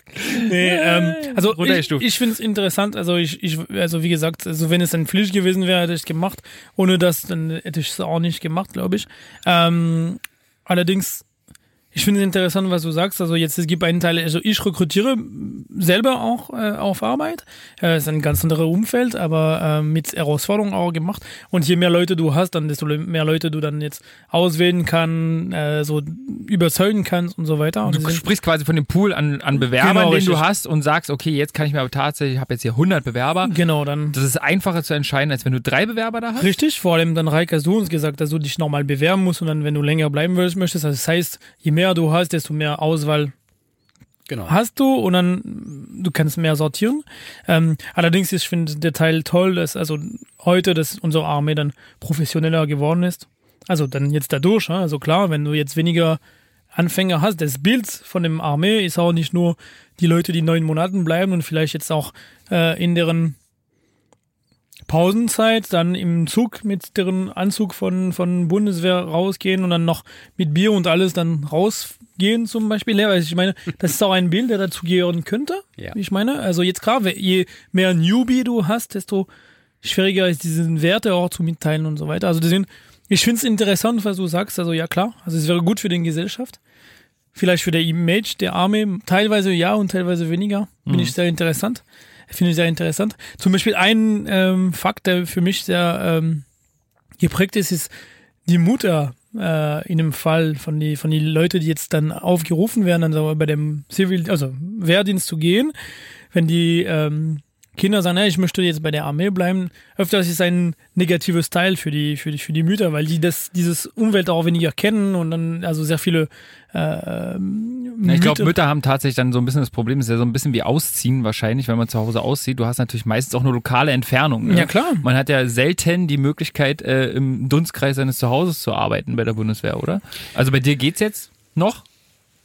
Nee, ähm, also ich, ich finde es interessant. Also ich, ich, also wie gesagt, also wenn es eine Pflicht gewesen wäre, hätte ich es gemacht. Ohne das, dann hätte ich es auch nicht gemacht, glaube ich. Ähm, allerdings, ich finde es interessant, was du sagst. Also jetzt es gibt einen Teil, also ich rekrutiere selber auch äh, auf Arbeit. Äh, ist ein ganz anderes Umfeld, aber äh, mit Herausforderungen auch gemacht. Und je mehr Leute du hast, dann desto mehr Leute du dann jetzt auswählen kann, äh, so überzeugen kannst und so weiter. Und Du sprichst quasi von dem Pool an, an Bewerbern, Genau, den du hast und sagst, okay, jetzt kann ich mir aber tatsächlich, ich habe jetzt hier 100 Bewerber. Genau, dann Das ist einfacher zu entscheiden, als wenn du drei Bewerber da hast. Richtig, vor allem dann Reik hast du uns gesagt, dass du dich nochmal bewerben musst und dann, wenn du länger bleiben willst, möchtest. Also das heißt, je mehr du hast, desto mehr Auswahl Genau. hast du und dann du kannst mehr sortieren. Ähm, allerdings, ich finde der Teil toll, dass also heute, dass unsere Armee dann professioneller geworden ist. Also dann jetzt dadurch, also klar, wenn du jetzt weniger Anfänger hast, das Bild von dem Armee ist auch nicht nur die Leute, die neun Monaten bleiben und vielleicht jetzt auch äh, in deren Pausenzeit dann im Zug mit deren Anzug von, von Bundeswehr rausgehen und dann noch mit Bier und alles dann rausgehen zum Beispiel. Ja, also ich meine, das ist auch ein Bild, der dazu gehören könnte. Ja. Ich meine, also jetzt klar, je mehr Newbie du hast, desto schwieriger ist diese Werte auch zu mitteilen und so weiter. Also deswegen, ich finde es interessant, was du sagst. Also ja klar, also es wäre gut für die Gesellschaft. Vielleicht für der Image der Armee, teilweise ja und teilweise weniger. Bin ich sehr interessant. Finde ich sehr interessant. Zum Beispiel ein ähm, Fakt, der für mich sehr ähm, geprägt ist, ist die Mutter äh, in dem Fall von die von die Leute, die jetzt dann aufgerufen werden, also bei dem Zivil, also Wehrdienst zu gehen, wenn die ähm, Kinder sagen, ja, ich möchte jetzt bei der Armee bleiben, öfters ist ein negatives Teil für die, für die, für die Mütter, weil die das, dieses Umwelt auch weniger kennen und dann also sehr viele äh, Ja, ich glaube, Mütter haben tatsächlich dann so ein bisschen das Problem, ist ja so ein bisschen wie Ausziehen wahrscheinlich, wenn man zu Hause auszieht. Du hast natürlich meistens auch eine lokale Entfernung. Ne? Ja, klar. Man hat ja selten die Möglichkeit, äh, im Dunstkreis seines Zuhauses zu arbeiten bei der Bundeswehr, oder? Also bei dir geht's jetzt noch?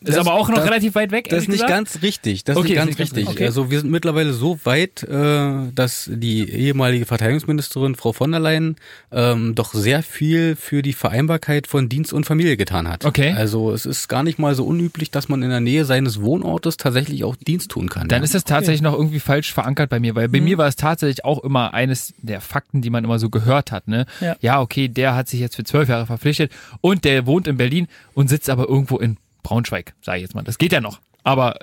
Ist Das- aber auch noch das- relativ weit weg. Das ist nicht gesagt. ganz richtig. Das Okay, ist nicht ganz richtig. richtig. Also wir sind mittlerweile so weit, äh, dass die ehemalige Verteidigungsministerin Frau von der Leyen ähm, doch sehr viel für die Vereinbarkeit von Dienst und Familie getan hat. Okay. Also es ist gar nicht mal so unüblich, dass man in der Nähe seines Wohnortes tatsächlich auch Dienst tun kann. Dann ja. ist das tatsächlich noch irgendwie falsch verankert bei mir, weil Mhm. bei mir war es tatsächlich auch immer eines der Fakten, die man immer so gehört hat. Ne? Ja. okay, der hat sich jetzt für zwölf Jahre verpflichtet und der wohnt in Berlin und sitzt aber irgendwo in Braunschweig, sage ich jetzt mal. Das geht ja noch, aber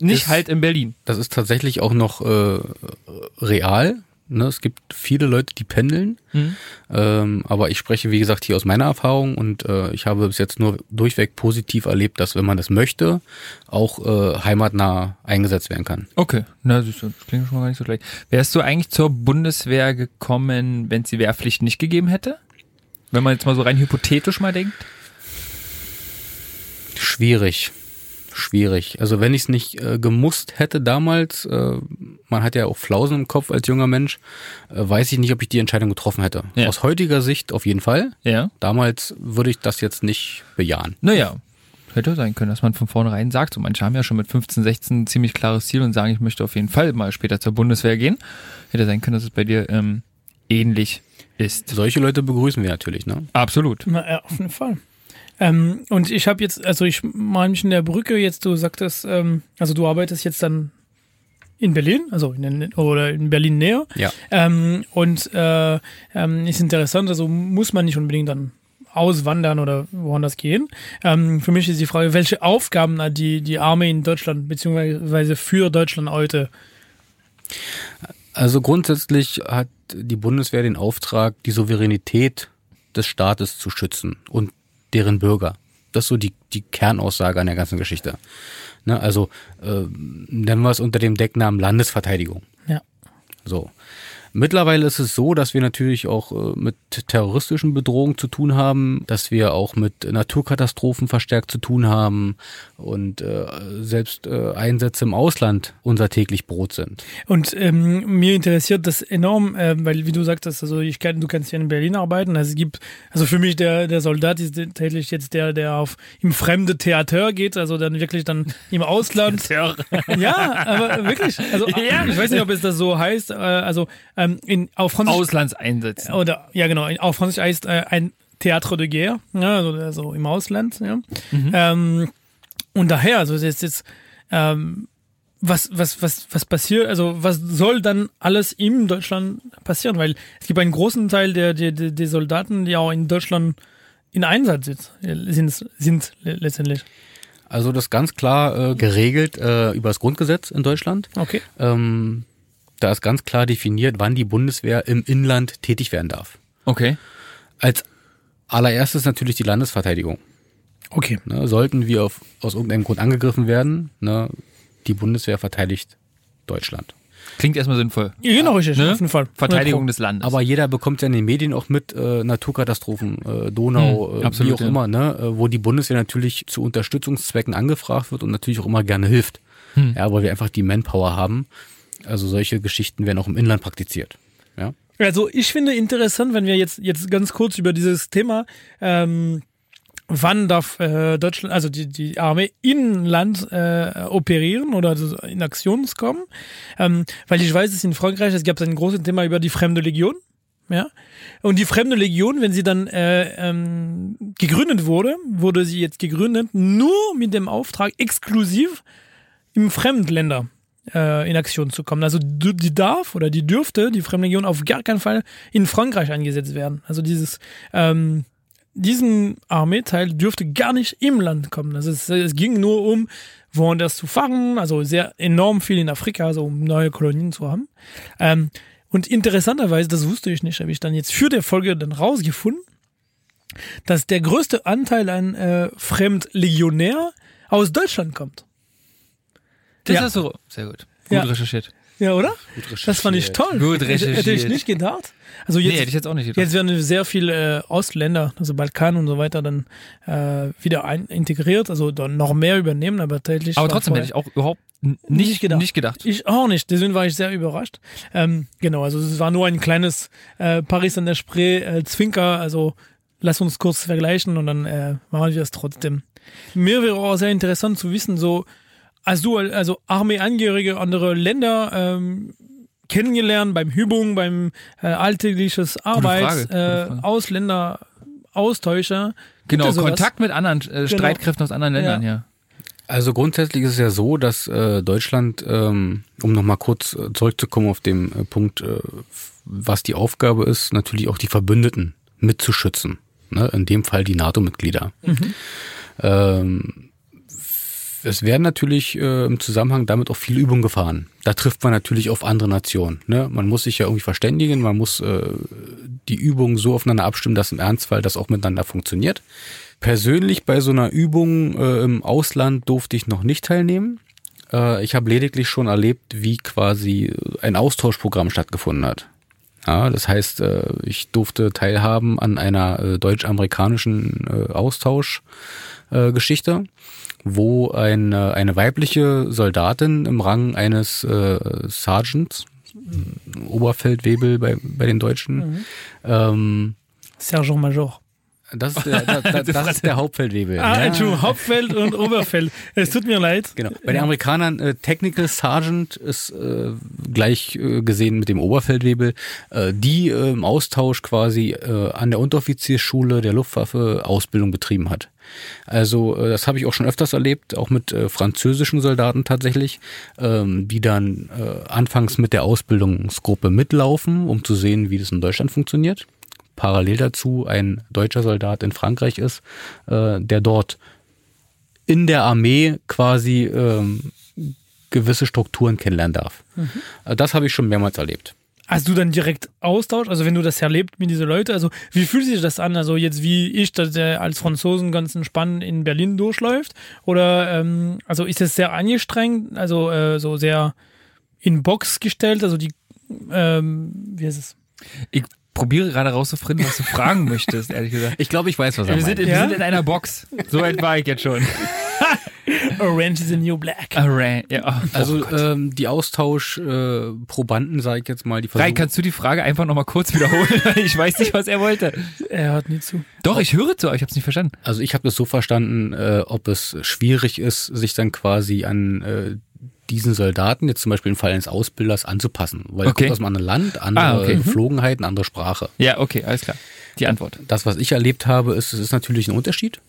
nicht Ist- halt in Berlin. Das ist tatsächlich auch noch äh, real. Ne? Es gibt viele Leute, die pendeln. Mhm. Ähm, aber ich spreche, wie gesagt, hier aus meiner Erfahrung und äh, ich habe bis jetzt nur durchweg positiv erlebt, dass wenn man das möchte, auch äh, heimatnah eingesetzt werden kann. Okay, na siehst du, das klingt schon mal gar nicht so schlecht. Wärst du eigentlich zur Bundeswehr gekommen, wenn es die Wehrpflicht nicht gegeben hätte? Wenn man jetzt mal so rein hypothetisch mal denkt? Schwierig. schwierig. Also wenn ich es nicht äh, gemusst hätte damals, äh, man hat ja auch Flausen im Kopf als junger Mensch, äh, weiß ich nicht, ob ich die Entscheidung getroffen hätte. Ja. Aus heutiger Sicht auf jeden Fall. Ja. Damals würde ich das jetzt nicht bejahen. Naja, hätte sein können, dass man von vornherein sagt, so manche haben ja schon mit 15, 16 ein ziemlich klares Ziel und sagen, ich möchte auf jeden Fall mal später zur Bundeswehr gehen. Hätte sein können, dass es bei dir ähm, ähnlich ist. Solche Leute begrüßen wir natürlich, ne? Absolut. Na, ja, auf jeden Fall. Ähm, und ich habe jetzt, also ich mal mich in der Brücke jetzt, du sagtest, ähm, also du arbeitest jetzt dann in Berlin, also in den, oder in Berlin näher. Ja. Ähm, und äh, ähm, ist interessant, also muss man nicht unbedingt dann auswandern oder woanders gehen. Ähm, für mich ist die Frage, welche Aufgaben hat die, die Armee in Deutschland beziehungsweise für Deutschland heute? Also grundsätzlich hat die Bundeswehr den Auftrag, die Souveränität des Staates zu schützen und deren Bürger. Das ist so die, die Kernaussage an der ganzen Geschichte. Ne, also äh, nennen wir es unter dem Decknamen Landesverteidigung. Ja. So. Mittlerweile ist es so, dass wir natürlich auch äh, mit terroristischen Bedrohungen zu tun haben, dass wir auch mit Naturkatastrophen verstärkt zu tun haben und äh, selbst äh, Einsätze im Ausland unser täglich Brot sind. Und ähm, mir interessiert das enorm, äh, weil wie du sagtest, also ich kann, du kannst ja in Berlin arbeiten. Also es gibt, also für mich der der Soldat ist tatsächlich jetzt der, der auf im fremde Theater geht, also dann wirklich dann im Ausland. ja, aber wirklich. Also Ja. ich weiß nicht, ob es das so heißt. Also ähm, in auf Französisch Auslandseinsätzen. oder ja genau, in- auf Französisch heißt äh, ein Théâtre de Guerre, ja, also, also im Ausland, ja. Ähm, und daher, also es ist jetzt ähm, was, was, was, was passiert, also was soll dann alles in Deutschland passieren? Weil es gibt einen großen Teil der, der, der, der Soldaten, die auch in Deutschland in Einsatz sind, sind, sind le- letztendlich. Also das ist ganz klar äh, geregelt äh, über das Grundgesetz in Deutschland. Okay. Ähm, da ist ganz klar definiert, wann die Bundeswehr im Inland tätig werden darf. Okay. Als allererstes natürlich die Landesverteidigung. Okay. Ne, sollten wir auf, aus irgendeinem Grund angegriffen werden, ne, die Bundeswehr verteidigt Deutschland. Klingt erstmal sinnvoll. Ja, genau, richtig, Ne? auf jeden Fall. Verteidigung des Landes. Aber jeder bekommt ja in den Medien auch mit äh, Naturkatastrophen, äh, Donau, Hm, äh, absolut, wie auch ja. immer, ne, äh, wo die Bundeswehr natürlich zu Unterstützungszwecken angefragt wird und natürlich auch immer gerne hilft. Hm. Ja, weil wir einfach die Manpower haben. Also solche Geschichten werden auch im Inland praktiziert. Ja. Also ich finde interessant, wenn wir jetzt, jetzt ganz kurz über dieses Thema, ähm, wann darf äh, Deutschland, also die, die Armee in Land äh, operieren oder also in Aktion kommen. Ähm, weil ich weiß, dass in Frankreich, es gab ein großes Thema über die Fremde Legion. Ja. Und die Fremde Legion, wenn sie dann äh, ähm, gegründet wurde, wurde sie jetzt gegründet nur mit dem Auftrag, exklusiv im Fremdländer äh, in Aktion zu kommen. Also die darf oder die dürfte, die Fremdlegion, auf gar keinen Fall in Frankreich eingesetzt werden. Also dieses ähm, diesen Armeeteil dürfte gar nicht im Land kommen. Also es, es ging nur um woanders zu fangen, also sehr enorm viel in Afrika, also um neue Kolonien zu haben. Ähm, und interessanterweise, das wusste ich nicht, habe ich dann jetzt für der Folge dann rausgefunden, dass der größte Anteil an äh, Fremdlegionär aus Deutschland kommt. Das ja. ist so. Sehr gut. Gut Ja. recherchiert. Ja, oder? Das fand ich toll. Gut Hätte- Hätte ich recherchiert. nicht gedacht. Also jetzt, nee, hätte ich jetzt auch nicht gedacht. Jetzt werden sehr viele äh, Ostländer, also Balkan und so weiter, dann äh, wieder ein integriert, also dann noch mehr übernehmen, aber tatsächlich. Aber trotzdem hätte ich auch überhaupt n- nicht, nicht gedacht. Ich auch nicht, deswegen war ich sehr überrascht. Ähm, genau, also es war nur ein kleines äh, Paris an der Spree äh, Zwinker, also lass uns kurz vergleichen und dann äh, machen wir es trotzdem. Mir wäre auch sehr interessant zu wissen, so als du also Armeeangehörige anderer Länder ähm, kennengelernt beim Übung, beim äh, alltägliches Arbeit, Frage, gute äh. Ausländer, Austauscher. Genau? Kontakt mit anderen äh, Streitkräften aus anderen Ländern, ja. Also grundsätzlich ist es ja so, dass äh, Deutschland, ähm, um nochmal kurz äh, zurückzukommen auf den äh, Punkt, äh, was die Aufgabe ist, natürlich auch die Verbündeten mitzuschützen. Ne? In dem Fall die NATO-Mitglieder. Ähm, es werden natürlich äh, im Zusammenhang damit auch viele Übungen gefahren. Da trifft man natürlich auf andere Nationen. Ne? Man muss sich ja irgendwie verständigen, man muss äh, die Übungen so aufeinander abstimmen, dass im Ernstfall das auch miteinander funktioniert. Persönlich bei so einer Übung äh, im Ausland durfte ich noch nicht teilnehmen. Äh, ich habe lediglich schon erlebt, wie quasi ein Austauschprogramm stattgefunden hat. Ja, das heißt, äh, ich durfte teilhaben an einer äh, deutsch-amerikanischen äh, Austauschgeschichte, wo eine, eine weibliche Soldatin im Rang eines Sergeants, Oberfeldwebel bei, bei den Deutschen, mhm. ähm, Sergeant Major. Das ist der, das, das, das ist der Hauptfeldwebel. Ah, ja. Entschuldigung, Hauptfeld und Oberfeld. Es tut mir leid. Genau. Bei den Amerikanern äh, Technical Sergeant ist äh, gleich äh, gesehen mit dem Oberfeldwebel, äh, die äh, im Austausch quasi äh, an der Unteroffiziersschule der Luftwaffe Ausbildung betrieben hat. Also das habe ich auch schon öfters erlebt, auch mit französischen Soldaten tatsächlich, ähm, die dann anfangs mit der Ausbildungsgruppe mitlaufen, um zu sehen, wie das in Deutschland funktioniert parallel dazu ein deutscher Soldat in Frankreich ist, äh, der dort in der Armee quasi ähm, gewisse Strukturen kennenlernen darf. Mhm. Das habe ich schon mehrmals erlebt. Hast du dann direkt Austausch? Also wenn du das erlebt mit diesen Leuten, also wie fühlt sich das an? Also jetzt wie ich, dass der als Franzosen ganz entspannt in Berlin durchläuft? Oder ähm, also ist es sehr angestrengt, also äh, so sehr in Box gestellt? Also die, ähm, wie ist es? Ich probiere gerade rauszufinden, was du fragen möchtest, ehrlich gesagt. Ich glaube, ich weiß, was er wir meint. Sind, ja? Wir sind in einer Box. So weit war ich jetzt schon. Orange is the new black. Orange, ja. Oh, also oh ähm, die Austauschprobanden, äh, sage ich jetzt mal, die versuchen. Rai, kannst du die Frage einfach nochmal kurz wiederholen? ich weiß nicht, was er wollte. Er hört nie zu. Doch, ich höre zu, aber ich habe es nicht verstanden. Also ich habe das so verstanden, äh, ob es schwierig ist, sich dann quasi an äh, diesen Soldaten jetzt zum Beispiel im Fall eines Ausbilders anzupassen, weil okay. er kommt aus einem anderen Land, andere ah, okay. Geflogenheiten, andere Sprache. Ja, okay, alles klar. Die Antwort. Das, was ich erlebt habe, ist, es ist natürlich ein Unterschied.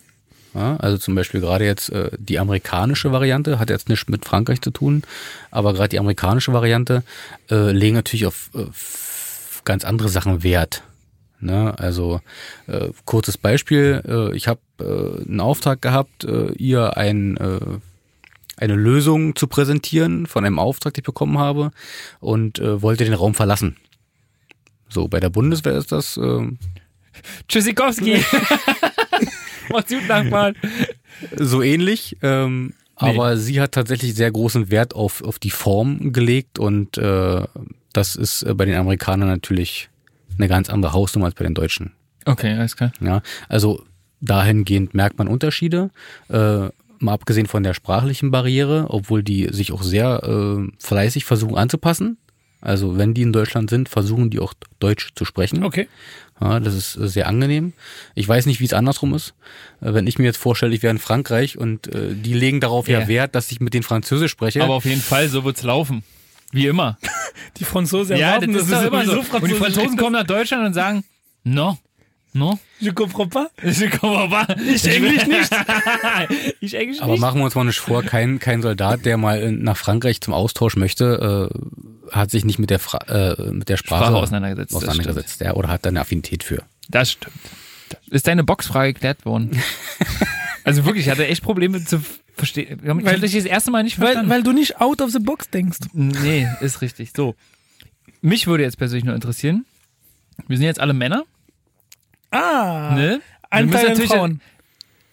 Ja, also zum Beispiel gerade jetzt äh, die amerikanische Variante hat jetzt nichts mit Frankreich zu tun, aber gerade die amerikanische Variante äh, legen natürlich auf äh, ganz andere Sachen Wert. Ne? Also äh, kurzes Beispiel, äh, ich habe äh, einen Auftrag gehabt, äh, ihr ein äh, eine Lösung zu präsentieren von einem Auftrag, den ich bekommen habe und äh, wollte den Raum verlassen. So, bei der Bundeswehr ist das. Äh, Tschüssikowski! Macht's gut, Nachbarn! So ähnlich. Ähm, nee. Aber sie hat tatsächlich sehr großen Wert auf, auf die Form gelegt und äh, das ist äh, bei den Amerikanern natürlich eine ganz andere Hausnummer als bei den Deutschen. Okay, alles klar. Ja, also dahingehend merkt man Unterschiede. Äh, mal abgesehen von der sprachlichen Barriere, obwohl die sich auch sehr äh, fleißig versuchen anzupassen. Also wenn die in Deutschland sind, versuchen die auch Deutsch zu sprechen. Okay. Ja, das ist sehr angenehm. Ich weiß nicht, wie es andersrum ist. Äh, wenn ich mir jetzt vorstelle, ich wäre in Frankreich und äh, die legen darauf yeah. ja Wert, dass ich mit denen Französisch spreche. Aber auf jeden Fall, so wird's laufen. Wie immer. Die Franzosen ja, erwarten, das ist doch immer so. Und die Franzosen kommen nach Deutschland und sagen, no, No? Je comprends pas. Je comprends pas. Ich Englisch nicht. ich Englisch nicht. Aber machen wir uns mal nicht vor, kein, kein Soldat, der mal nach Frankreich zum Austausch möchte, äh, hat sich nicht mit der, Fra äh, mit der Sprache, Sprache auseinandergesetzt. auseinandergesetzt ja, oder hat da eine Affinität für. Das stimmt. Ist deine Boxfrage geklärt worden? also wirklich, ich hatte echt Probleme zu verstehen. Ich weil, hatte dich das erste Mal nicht verstanden. Weil, weil du nicht out of the box denkst. Nee, ist richtig. So. Mich würde jetzt persönlich nur interessieren, wir sind jetzt alle Männer. Ah, ne? Anteil an Frauen.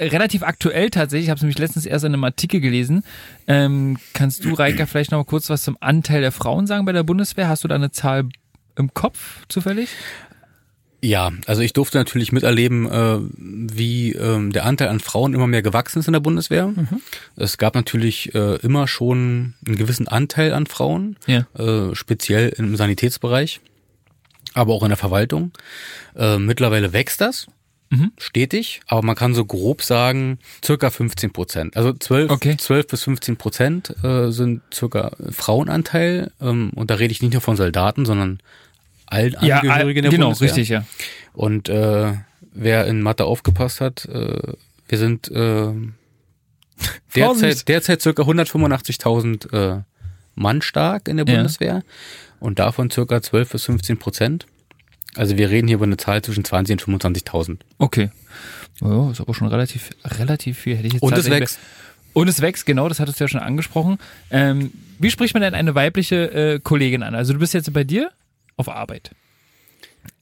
Relativ aktuell tatsächlich, ich habe es nämlich letztens erst in einem Artikel gelesen. Ähm, kannst du, Reika, vielleicht noch mal kurz was zum Anteil der Frauen sagen bei der Bundeswehr? Hast du da eine Zahl im Kopf zufällig? Ja, also ich durfte natürlich miterleben, äh, wie ähm, der Anteil an Frauen immer mehr gewachsen ist in der Bundeswehr. Mhm. Es gab natürlich äh, immer schon einen gewissen Anteil an Frauen, ja. äh, speziell im Sanitätsbereich aber auch in der Verwaltung. Äh, mittlerweile wächst das. Mhm. Stetig, aber man kann so grob sagen, circa 15 Prozent. Also 12, okay. 12 bis 15 Prozent äh, sind circa Frauenanteil. Ähm, und da rede ich nicht nur von Soldaten, sondern allen ja, Angehörigen der genau, Bundeswehr. richtig, ja. Und äh, wer in Mathe aufgepasst hat, äh, wir sind äh, derzeit, derzeit circa 185.000 äh, Mann stark in der Bundeswehr. Ja und davon circa 12 bis 15 Prozent. Also wir reden hier über eine Zahl zwischen 20 und 25.000. Okay. Ja, ist aber schon relativ, relativ viel. Hätte ich jetzt und es wächst. Und es wächst, genau, das hattest du ja schon angesprochen. Ähm, wie spricht man denn eine weibliche äh, Kollegin an? Also du bist jetzt bei dir auf Arbeit.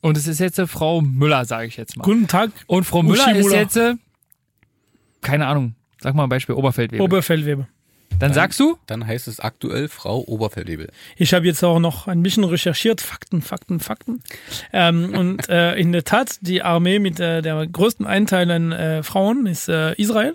Und es ist jetzt äh, Frau Müller, sage ich jetzt mal. Guten Tag. Und Frau Müller ist jetzt, äh, keine Ahnung, sag mal ein Beispiel, Oberfeldwebel. Oberfeldwebel. Dann sagst du? Dann heißt es aktuell Frau Oberfeldwebel. Ich habe jetzt auch noch ein bisschen recherchiert, Fakten, Fakten, Fakten. Ähm, und äh, in der Tat, die Armee mit äh, der größten Anteil an äh, Frauen ist äh, Israel.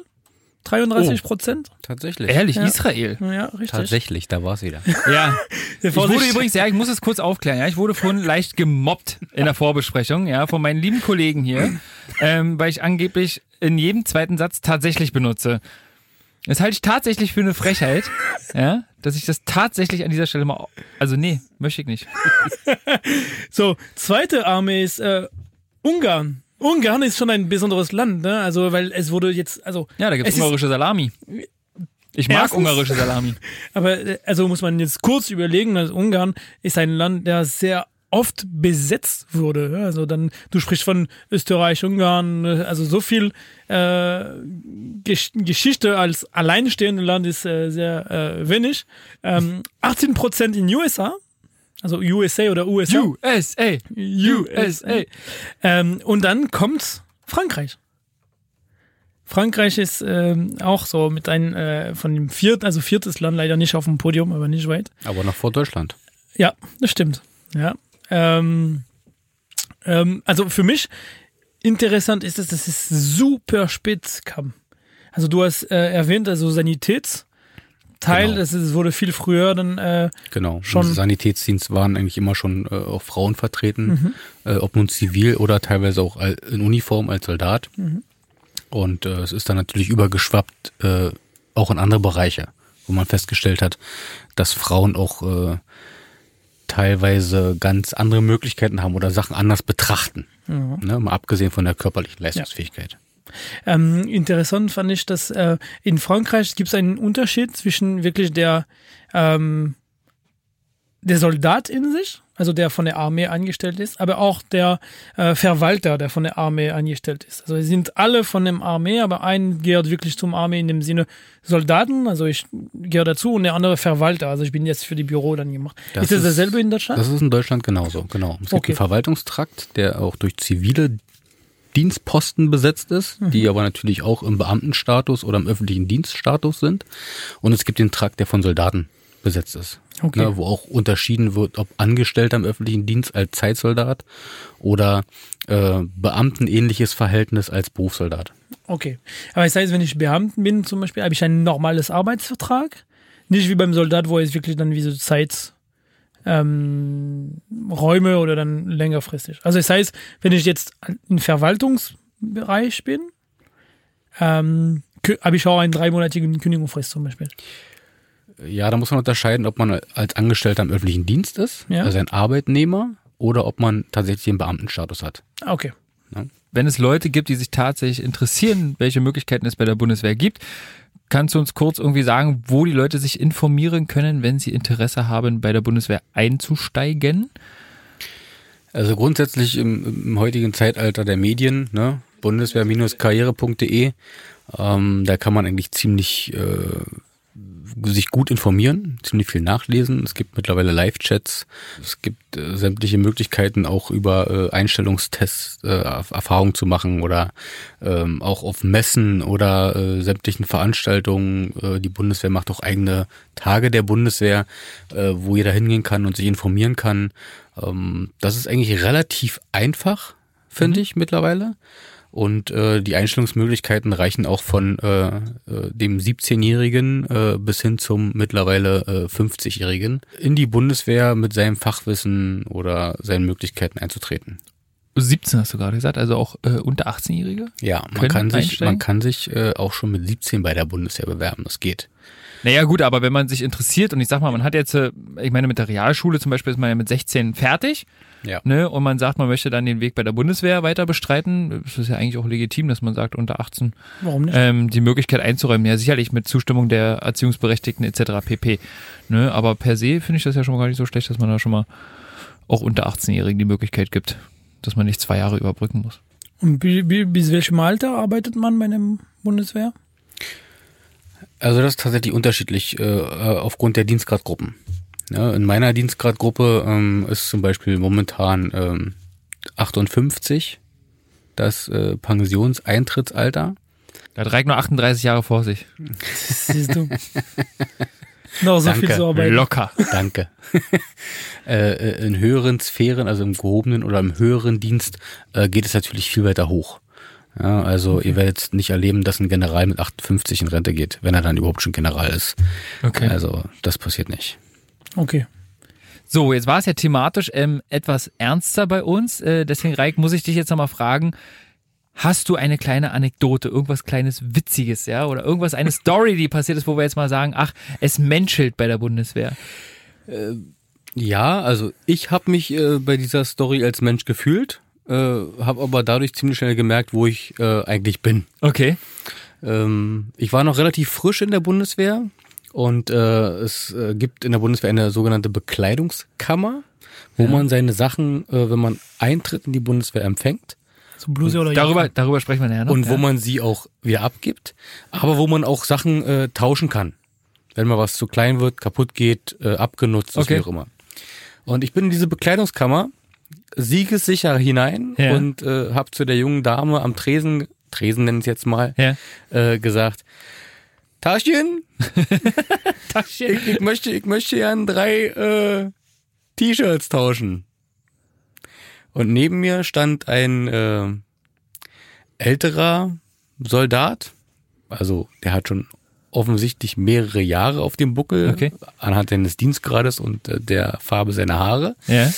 33 Prozent. Tatsächlich. Ehrlich, Ja. Israel. Ja, richtig. Tatsächlich, da war es wieder. Ja. Ich wurde übrigens, ja, ich muss es kurz aufklären, ja, ich wurde vorhin leicht gemobbt in der Vorbesprechung, ja, von meinen lieben Kollegen hier, ähm, weil ich angeblich in jedem zweiten Satz tatsächlich benutze. Das halte ich tatsächlich für eine Frechheit, ja, dass ich das tatsächlich an dieser Stelle mal, also nee, möchte ich nicht. So, zweite Armee ist äh, Ungarn. Ungarn ist schon ein besonderes Land, ne? Also, weil es wurde jetzt, also. Ja, da gibt's es ungarische Salami. Ich mag Erstens- ungarische Salami. Aber äh, also muss man jetzt kurz überlegen, dass Ungarn ist ein Land, der sehr oft besetzt wurde. Also dann, du sprichst von Österreich, Ungarn, äh, also so viel äh, Gesch Geschichte als alleinstehende Land ist äh, sehr äh, wenig. Ähm, 18 Prozent in USA, also USA oder USA. USA. USA. Ähm, und dann kommt Frankreich. Frankreich ist ähm, auch so mit einem äh, von dem vierten, also viertes Land leider nicht auf dem Podium, aber nicht weit. Aber noch vor Deutschland. Ja, das stimmt. Ja. Ähm, ähm, also für mich interessant ist es, dass es super spät kam. Also du hast äh, erwähnt, also Sanitätsteil, Genau. das ist, wurde viel früher dann äh, Genau. Schon- Im Sanitätsdienst waren eigentlich immer schon äh, auch Frauen vertreten, äh, ob nun zivil oder teilweise auch in Uniform als Soldat. Und äh, es ist dann natürlich übergeschwappt, äh, auch in andere Bereiche, wo man festgestellt hat, dass Frauen auch äh, teilweise ganz andere Möglichkeiten haben oder Sachen anders betrachten. Ne? Mal abgesehen von der körperlichen Leistungsfähigkeit. Ähm, interessant fand ich, dass äh, in Frankreich gibt es einen Unterschied zwischen wirklich der, ähm, der Soldat in sich, also der von der Armee angestellt ist, aber auch der äh, Verwalter, der von der Armee angestellt ist. Also sie sind alle von der Armee, aber ein gehört wirklich zum Armee in dem Sinne Soldaten, also ich gehöre dazu und der andere Verwalter, also ich bin jetzt für die Büro dann gemacht. Das ist das dasselbe in Deutschland? Das ist in Deutschland genauso, genau. Es gibt Okay. einen Verwaltungstrakt, der auch durch zivile Dienstposten besetzt ist, die aber natürlich auch im Beamtenstatus oder im öffentlichen Dienststatus sind. Und es gibt den Trakt, der von Soldaten besetzt ist. Okay. Ne, wo auch unterschieden wird, ob Angestellter im öffentlichen Dienst als Zeitsoldat oder äh, Beamtenähnliches Verhältnis als Berufssoldat. Okay. Aber das heißt, wenn ich Beamten bin zum Beispiel, habe ich ein normales Arbeitsvertrag. Nicht wie beim Soldat, wo es wirklich dann wie so Zeit ähm, Räume oder dann längerfristig. Also das heißt, wenn ich jetzt im Verwaltungsbereich bin, ähm, habe ich auch einen dreimonatigen Kündigungsfrist zum Beispiel. Ja, da muss man unterscheiden, ob man als Angestellter im öffentlichen Dienst ist, Ja. also ein Arbeitnehmer, oder ob man tatsächlich den Beamtenstatus hat. Ah, Okay. Wenn es Leute gibt, die sich tatsächlich interessieren, welche Möglichkeiten es bei der Bundeswehr gibt, kannst du uns kurz irgendwie sagen, wo die Leute sich informieren können, wenn sie Interesse haben, bei der Bundeswehr einzusteigen? Also grundsätzlich im, im heutigen Zeitalter der Medien, ne, bundeswehr-karriere.de, ähm, da kann man eigentlich ziemlich äh, sich gut informieren, ziemlich viel nachlesen. Es gibt mittlerweile Live-Chats, es gibt äh, sämtliche Möglichkeiten auch über äh, Einstellungstests äh, Erf- Erfahrungen zu machen oder ähm, auch auf Messen oder äh, sämtlichen Veranstaltungen. Äh, die Bundeswehr macht auch eigene Tage der Bundeswehr, äh, wo jeder hingehen kann und sich informieren kann. Ähm, das ist eigentlich relativ einfach, finde ich mittlerweile. Und äh, die Einstellungsmöglichkeiten reichen auch von äh, äh, dem 17-Jährigen äh, bis hin zum mittlerweile äh, 50-Jährigen in die Bundeswehr mit seinem Fachwissen oder seinen Möglichkeiten einzutreten. 17 hast du gerade gesagt, also auch äh, unter 18-Jährige? Ja, man kann sich, einsteigen? man kann sich äh, auch schon mit 17 bei der Bundeswehr bewerben. Das geht. Naja gut, aber wenn man sich interessiert und ich sag mal, man hat jetzt, äh, ich meine mit der Realschule zum Beispiel ist man ja mit 16 fertig, Ja. ne, und man sagt, man möchte dann den Weg bei der Bundeswehr weiter bestreiten, das ist ja eigentlich auch legitim, dass man sagt, unter 18 Warum nicht? ähm, die Möglichkeit einzuräumen, ja sicherlich mit Zustimmung der Erziehungsberechtigten etc. pp. Ne, aber per se finde ich das ja schon mal gar nicht so schlecht, dass man da schon mal auch unter 18-Jährigen die Möglichkeit gibt, dass man nicht zwei Jahre überbrücken muss. Und bi- bi- bis welchem Alter arbeitet man bei der Bundeswehr? Also das ist tatsächlich unterschiedlich äh, äh, aufgrund der Dienstgradgruppen. Ja, in meiner Dienstgradgruppe ähm, ist zum Beispiel momentan ähm, 58 das äh, Pensionseintrittsalter. Da hat Reik noch 38 Jahre vor sich. Siehst du. Noch so Danke. viel zu arbeiten. Locker. Danke. äh, äh, in höheren Sphären, also im gehobenen oder im höheren Dienst, äh, geht es natürlich viel weiter hoch. Ja, also ihr werdet nicht erleben, dass ein General mit 58 in Rente geht, wenn er dann überhaupt schon General ist. Okay. Also das passiert nicht. Okay. So, jetzt war es ja thematisch ähm, etwas ernster bei uns. Äh, deswegen, Reik, muss ich dich jetzt nochmal fragen. Hast du eine kleine Anekdote, irgendwas kleines Witziges, ja? Oder irgendwas, eine Story, die passiert ist, wo wir jetzt mal sagen, ach, es menschelt bei der Bundeswehr. Ja, also ich habe mich äh, bei dieser Story als Mensch gefühlt, äh, habe aber dadurch ziemlich schnell gemerkt, wo ich äh, eigentlich bin. Okay. Ähm, ich war noch relativ frisch in der Bundeswehr und äh, es äh, gibt in der Bundeswehr eine sogenannte Bekleidungskammer, wo man seine Sachen, äh, wenn man Eintritt in die Bundeswehr empfängt So Bluse oder Darüber, Jacke. darüber sprechen wir nachher noch. und wo ja. man sie auch wieder abgibt, aber wo man auch Sachen äh, tauschen kann. Wenn mal was zu klein wird, kaputt geht, äh, abgenutzt Okay. wie auch immer. Und ich bin in diese Bekleidungskammer siegessicher hinein Ja. und äh, habe zu der jungen Dame am Tresen, Tresen nennen es jetzt mal, Ja. äh, gesagt, Taschen, Taschen. ich, ich möchte, ich möchte gern drei äh, T-Shirts tauschen. Und neben mir stand ein äh, älterer Soldat, also der hat schon offensichtlich mehrere Jahre auf dem Buckel, Okay. anhand seines Dienstgrades und äh, der Farbe seiner Haare. Ja.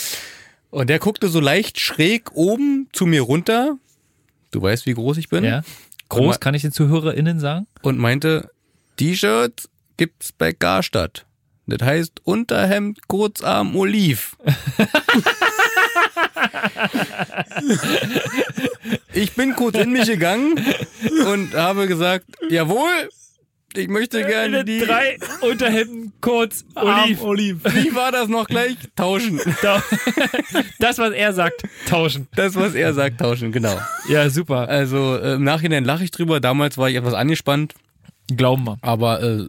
Und der guckte so leicht schräg oben zu mir runter. Du weißt, wie groß ich bin. ja. Groß, kann ich den ZuhörerInnen sagen? und meinte, T-Shirts gibt's bei Garstadt. Das heißt Unterhemd, Kurzarm, Oliv. ich bin kurz in mich gegangen und habe gesagt, jawohl, ich möchte gerne die, Drei Unterhemden, kurz, Oliv. Oliv. wie war das noch gleich? Tauschen. Das, was er sagt, tauschen. Das, was er sagt, tauschen, genau. Ja, super. Also äh, im Nachhinein lache ich drüber, damals war ich etwas angespannt, Glauben wir. Aber äh,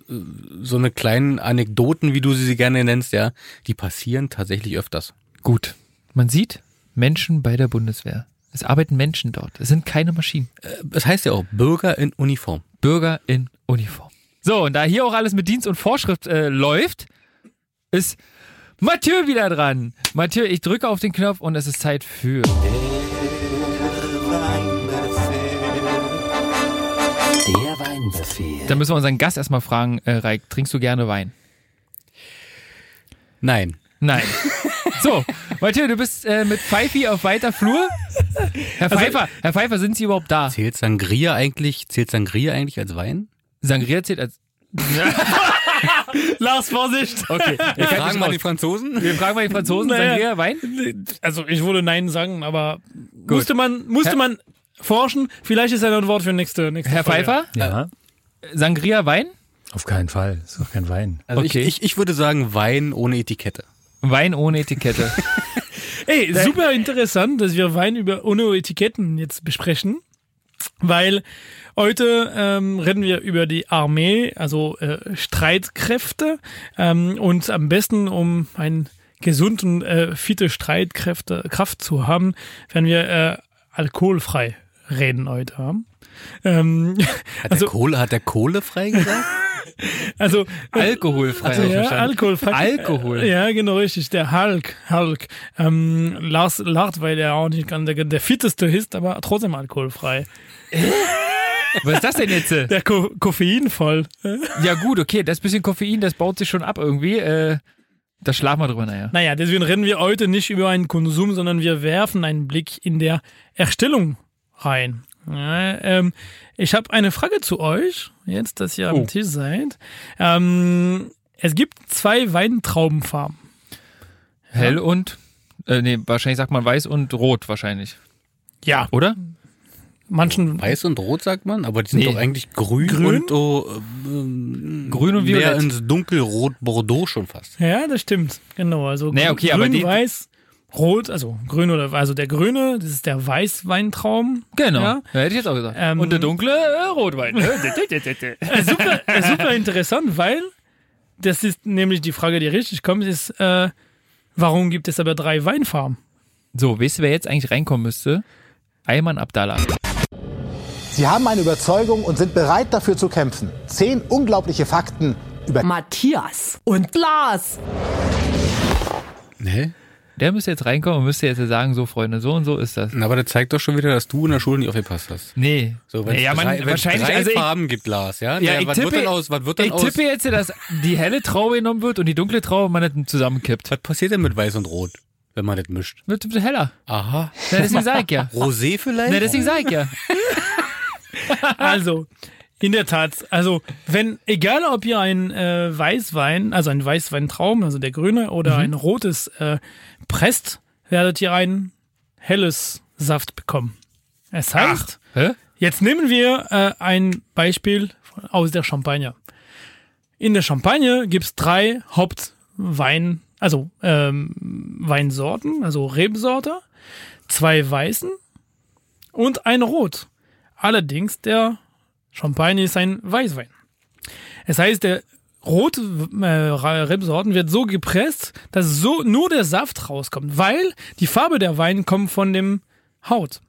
so eine kleinen Anekdoten, wie du sie gerne nennst, ja, die passieren tatsächlich öfters. Gut. Man sieht Menschen bei der Bundeswehr. Es arbeiten Menschen dort. Es sind keine Maschinen. Es heißt ja auch Bürger in Uniform. Bürger in Uniform. So, und da hier auch alles mit Dienst und Vorschrift äh, läuft, ist Mathieu wieder dran. Mathieu, ich drücke auf den Knopf und es ist Zeit für. Der Weinbefehl. Da müssen wir unseren Gast erstmal fragen, äh, Reik, trinkst du gerne Wein? Nein. Nein. So, Mathieu, du bist äh, mit Pfeifi auf weiter Flur. Herr Pfeiffer, Herr Pfeiffer, sind Sie überhaupt da? Zählt Sangria eigentlich, zählt Sangria eigentlich als Wein? Sangria zählt als. Lars, Vorsicht! Okay, wir Fragen mal die Franzosen. Wir fragen mal die Franzosen, Naja. Sangria, Wein? Also ich würde Nein sagen, aber musste man, musste man forschen. Vielleicht ist ja noch ein Wort für nächste, nächste Herr Folge. Pfeiffer, Ja, Sangria, Wein? auf keinen Fall. Ist doch kein Wein. Also Okay. ich, ich, ich würde sagen Wein ohne Etikette. Wein ohne Etikette. Ey, super interessant, dass wir Wein über ohne Etiketten jetzt besprechen, weil heute ähm, reden wir über die Armee, also äh, Streitkräfte ähm, und am besten um ein gesund und äh, fitte Streitkräfte Kraft zu haben, werden wir äh, alkoholfrei reden heute haben. Ähm, Hat, Also- der Kohle, hat der Kohle frei gesagt? Also Alkoholfrei. Also, ja, alkoholfrei. Alkohol. Ja, genau richtig. Der Hulk, Hulk. Ähm, Lars lacht, weil er auch nicht ganz der, der fitteste ist, aber trotzdem alkoholfrei. Was ist das denn jetzt? Der Ko Koffein voll. Ja gut, okay, das bisschen Koffein, das baut sich schon ab irgendwie. Äh, da schlafen wir drüber, naja. Naja, deswegen reden wir heute nicht über einen Konsum, sondern wir werfen einen Blick in der Erstellung rein. Ja, ähm, ich habe eine Frage zu euch, jetzt, dass ihr Oh. am Tisch seid. Ähm, es gibt zwei Weintraubenfarben. Hell und, äh, nee, wahrscheinlich sagt man weiß und rot wahrscheinlich. Ja, Oder? manchen Weiß und Rot sagt man, aber die sind Nee. doch eigentlich grün, Grün? und oh, ähm, Grün und mehr violett. ins dunkelrot Bordeaux schon fast. Ja, das stimmt. Genau. Also Nee, grün, okay, aber die- weiß, rot, also grün oder also der grüne, das ist der Weißweintraum. Genau. Ja. Ja, hätte ich jetzt auch gesagt. Ähm, und der dunkle äh, Rotwein. Äh, super, äh, super interessant, weil das ist nämlich die Frage, die richtig kommt, ist, äh, warum gibt es aber drei Weinfarben? so, weißt du, wer jetzt eigentlich reinkommen müsste? Ayman Abdallah. Sie haben eine Überzeugung und sind bereit dafür zu kämpfen. Zehn unglaubliche Fakten über Matthias und Lars. Ne? Der müsste jetzt reinkommen und müsste jetzt sagen, so Freunde, so und so ist das. Aber das zeigt doch schon wieder, dass du in der Schule nicht aufgepasst hast. Nee. So, wenn es ja, man, drei, wenn's wahrscheinlich, drei also ich, Farben gibt, Lars, ja? ja, Naja, ich was tippe, wird denn aus? Was wird denn ich aus? tippe jetzt, dass die helle Traube genommen wird und die dunkle Traube man nicht zusammenkippt. Was passiert denn mit Weiß und Rot, wenn man das mischt? Wird wird heller. Aha. Na, deswegen sag ich ja. Rosé vielleicht? Na, deswegen sag ich ja. Also, in der Tat, also wenn, egal ob ihr ein äh, Weißwein, also ein Weißweintraum, also der grüne, oder ein rotes äh, presst, werdet ihr ein helles Saft bekommen. Es heißt, Hä? jetzt nehmen wir äh, ein Beispiel aus der Champagne. In der Champagne gibt es drei Hauptwein, also ähm, Weinsorten, also Rebsorte, zwei Weißen und ein Rot. Allerdings der Champagne ist ein Weißwein. Es heißt, der rote äh, Rebsorten wird so gepresst, dass so nur der Saft rauskommt, weil die Farbe der Wein kommt von dem Haut,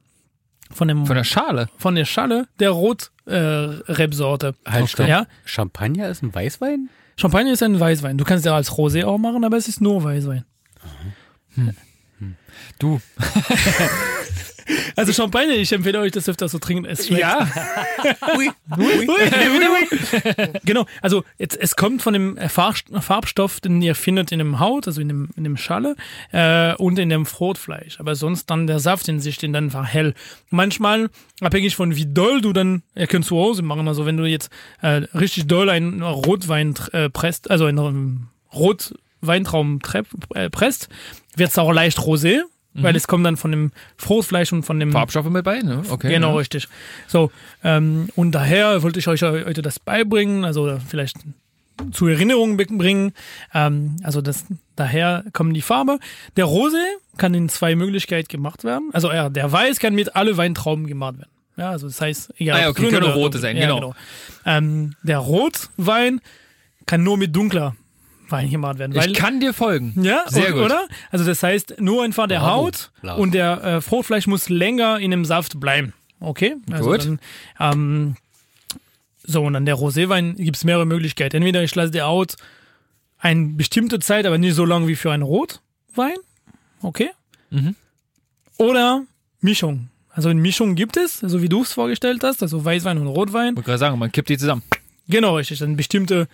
von dem Von der Schale. von der Schale der Rot äh, Rebsorte. Halt, stopp. Ja, Champagner ist ein Weißwein? Champagner ist ein Weißwein. Du kannst ja als Rosé auch machen, aber es ist nur Weißwein. Du. Also Champagner, ich empfehle euch das öfter zu trinken. Es schmeckt Ja. Ui. Genau, also jetzt, es kommt von dem Farb, Farbstoff, den ihr findet in dem Haut, also in dem, in dem Schalle äh, und in dem Frotfleisch. Aber sonst dann der Saft in sich, den dann einfach hell. Manchmal, abhängig von wie doll du dann, ihr könnt zu Hause machen, also wenn du jetzt äh, richtig doll einen Rotwein äh, presst, also einen Rotweintraum äh, presst, wird es auch leicht rosé, weil es kommt dann von dem Frotfleisch und von dem Farbstoffe mit bei, ne? Okay. Genau, ja. richtig. So, ähm, und daher wollte ich euch heute das beibringen, also vielleicht zur Erinnerung bringen. Ähm, also das, daher kommen die Farbe. Der Rosé kann in zwei Möglichkeiten gemacht werden. Also ja, der Weiß kann mit alle Weintrauben gemacht werden. Ja, also das heißt, egal. Ah ja, okay, können rote sein, ja, genau. Ähm, der Rotwein kann nur mit dunkler Wein gemacht werden. Weil, Ich kann dir folgen. ja, Sehr o- gut. oder? Also das heißt, nur einfach der Bravo, Haut Lars. und der äh, Fruchtfleisch muss länger in dem Saft bleiben. Okay? Also Gut. Dann, ähm, so, und dann der Roséwein gibt es mehrere Möglichkeiten. Entweder ich lasse der Haut eine bestimmte Zeit, aber nicht so lang wie für einen Rotwein. Okay? Mhm. Oder Mischung. Also eine Mischung gibt es, so wie du es vorgestellt hast, also Weißwein und Rotwein. Ich wollte gerade sagen, man kippt die zusammen. Genau, richtig. Dann bestimmte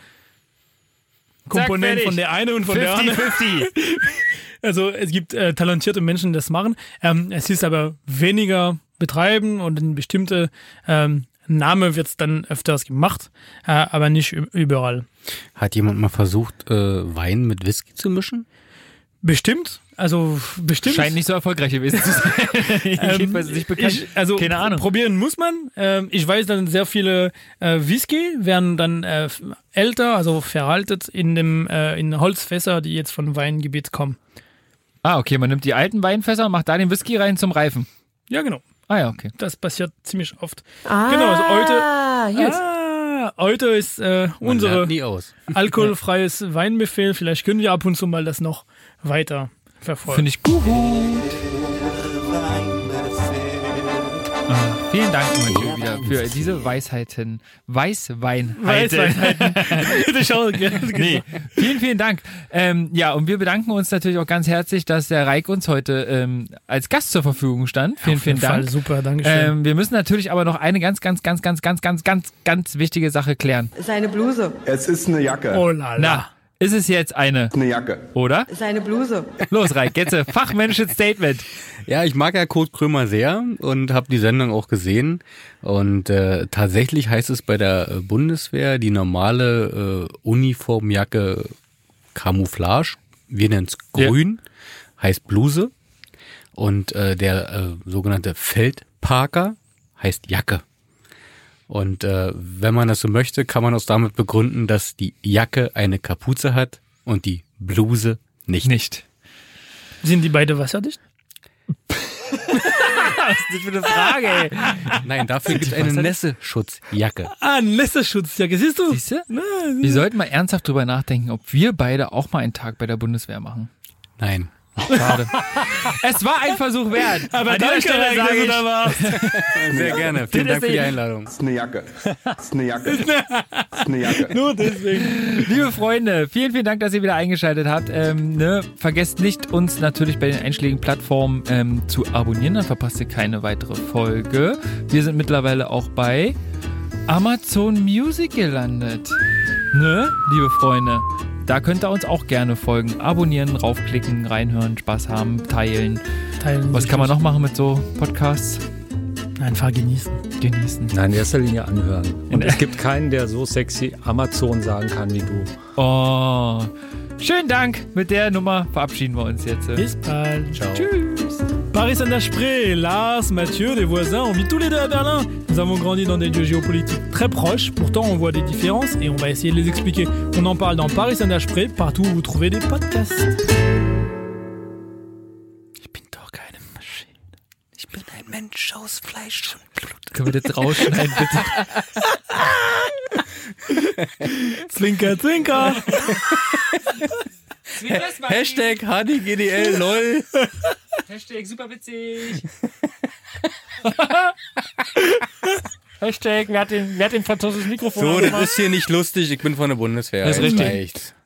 Komponenten fertig. von der einen und von der anderen. 50-50. Also es gibt äh, talentierte Menschen, die das machen. Ähm, es ist aber weniger betreiben und ein bestimmter ähm, Name wird es dann öfters gemacht, äh, aber nicht überall. Hat jemand mal versucht, äh, Wein mit Whisky zu mischen? Bestimmt, also bestimmt. Scheint nicht so erfolgreich gewesen zu sein. Jedenfalls nicht bekannt. Ich, also Keine Ahnung. probieren muss man. Ähm, ich weiß, dann sehr viele äh, Whisky werden dann äh, älter, also veraltet in dem äh, in Holzfässer, die jetzt von Weingebiet kommen. Ah, okay, man nimmt die alten Weinfässer und macht da den Whisky rein zum Reifen. Ja, genau. Ah ja, okay. Das passiert ziemlich oft. Ah, Genau, also heute- Gut. Ah, heute ist äh, unsere alkoholfreies Weinbefehl. Vielleicht können wir ab und zu mal das noch weiter verfolgen. Finde ich gut. Ah, vielen Dank, Mathieu, wieder für diese Weisheiten. Weißweinheiten. Weißweinheiten. Gesagt. Nee, vielen, vielen Dank. Ähm, ja, und wir bedanken uns natürlich auch ganz herzlich, dass der Reik uns heute ähm, als Gast zur Verfügung stand. Vielen, vielen Dank. Fall, super, Dankeschön. Ähm, wir müssen natürlich aber noch eine ganz, ganz, ganz, ganz, ganz, ganz, ganz, ganz wichtige Sache klären. Seine Bluse. Es ist eine Jacke. oh la la. Na, ist es jetzt eine, Eine Jacke. oder? Seine Bluse. Los, Reik, jetzt äh, fachmännisches Statement. Ja, ich mag ja Kurt Krömer sehr und habe die Sendung auch gesehen. Und äh, tatsächlich heißt es bei der äh, Bundeswehr die normale äh, Uniformjacke Camouflage. Wir nennen es Ja. grün, heißt Bluse. Und äh, der äh, sogenannte Feldparker heißt Jacke. Und äh, wenn man das so möchte, kann man es damit begründen, dass die Jacke eine Kapuze hat und die Bluse nicht. Nicht. Sind die beide wasserdicht? Was ist das für eine Frage, ey? Nein, dafür gibt es eine Nässeschutzjacke. Ah, ein Nässerschutzjacke, siehst du? Siehst du? Nein. Wir sollten mal ernsthaft drüber nachdenken, ob wir beide auch mal einen Tag bei der Bundeswehr machen. Nein. Schade. es war ein Versuch wert. Aber An danke, Stelle sage dass du ich, da warst. Sehr gerne. Vielen Das Dank für die die- Einladung. ist eine Jacke. ist eine Jacke. ist eine Jacke. Nur deswegen. Liebe Freunde, vielen, vielen Dank, dass ihr wieder eingeschaltet habt. Ähm, ne, vergesst nicht, uns natürlich bei den einschlägigen Plattformen ähm, zu abonnieren, dann verpasst ihr keine weitere Folge. Wir sind mittlerweile auch bei Amazon Music gelandet. Ne, liebe Freunde? Da könnt ihr uns auch gerne folgen. Abonnieren, raufklicken, reinhören, Spaß haben, teilen. Teilen Was kann man noch machen mit so Podcasts? Einfach genießen. Genießen. Nein, in erster Linie anhören. Und es gibt keinen, der so sexy Amazon sagen kann wie du. Oh, schönen Dank. Mit der Nummer verabschieden wir uns jetzt. Bis bald. Ciao. Tschüss. Paris Saint-Desprez, Lars, Mathieu, des voisins, on vit tous les deux à Berlin. Nous avons grandi dans des lieux géopolitiques très proches, pourtant on voit des différences et on va essayer de les expliquer. On en parle dans Paris Saint-Desprez, partout où vous trouvez des podcasts. Ich bin doch keine Maschine. Ich bin ein Mensch aus Fleisch und Blut. Können wir das rausschneiden, bitte? Zwinker, zwinker. Hashtag HDGDL, lol. Hashtag super witzig. Hashtag, wer hat den, wer hat den französischen Mikrofon So, das ist hier nicht lustig. Ich bin von der Bundeswehr. Das ist richtig. reicht's.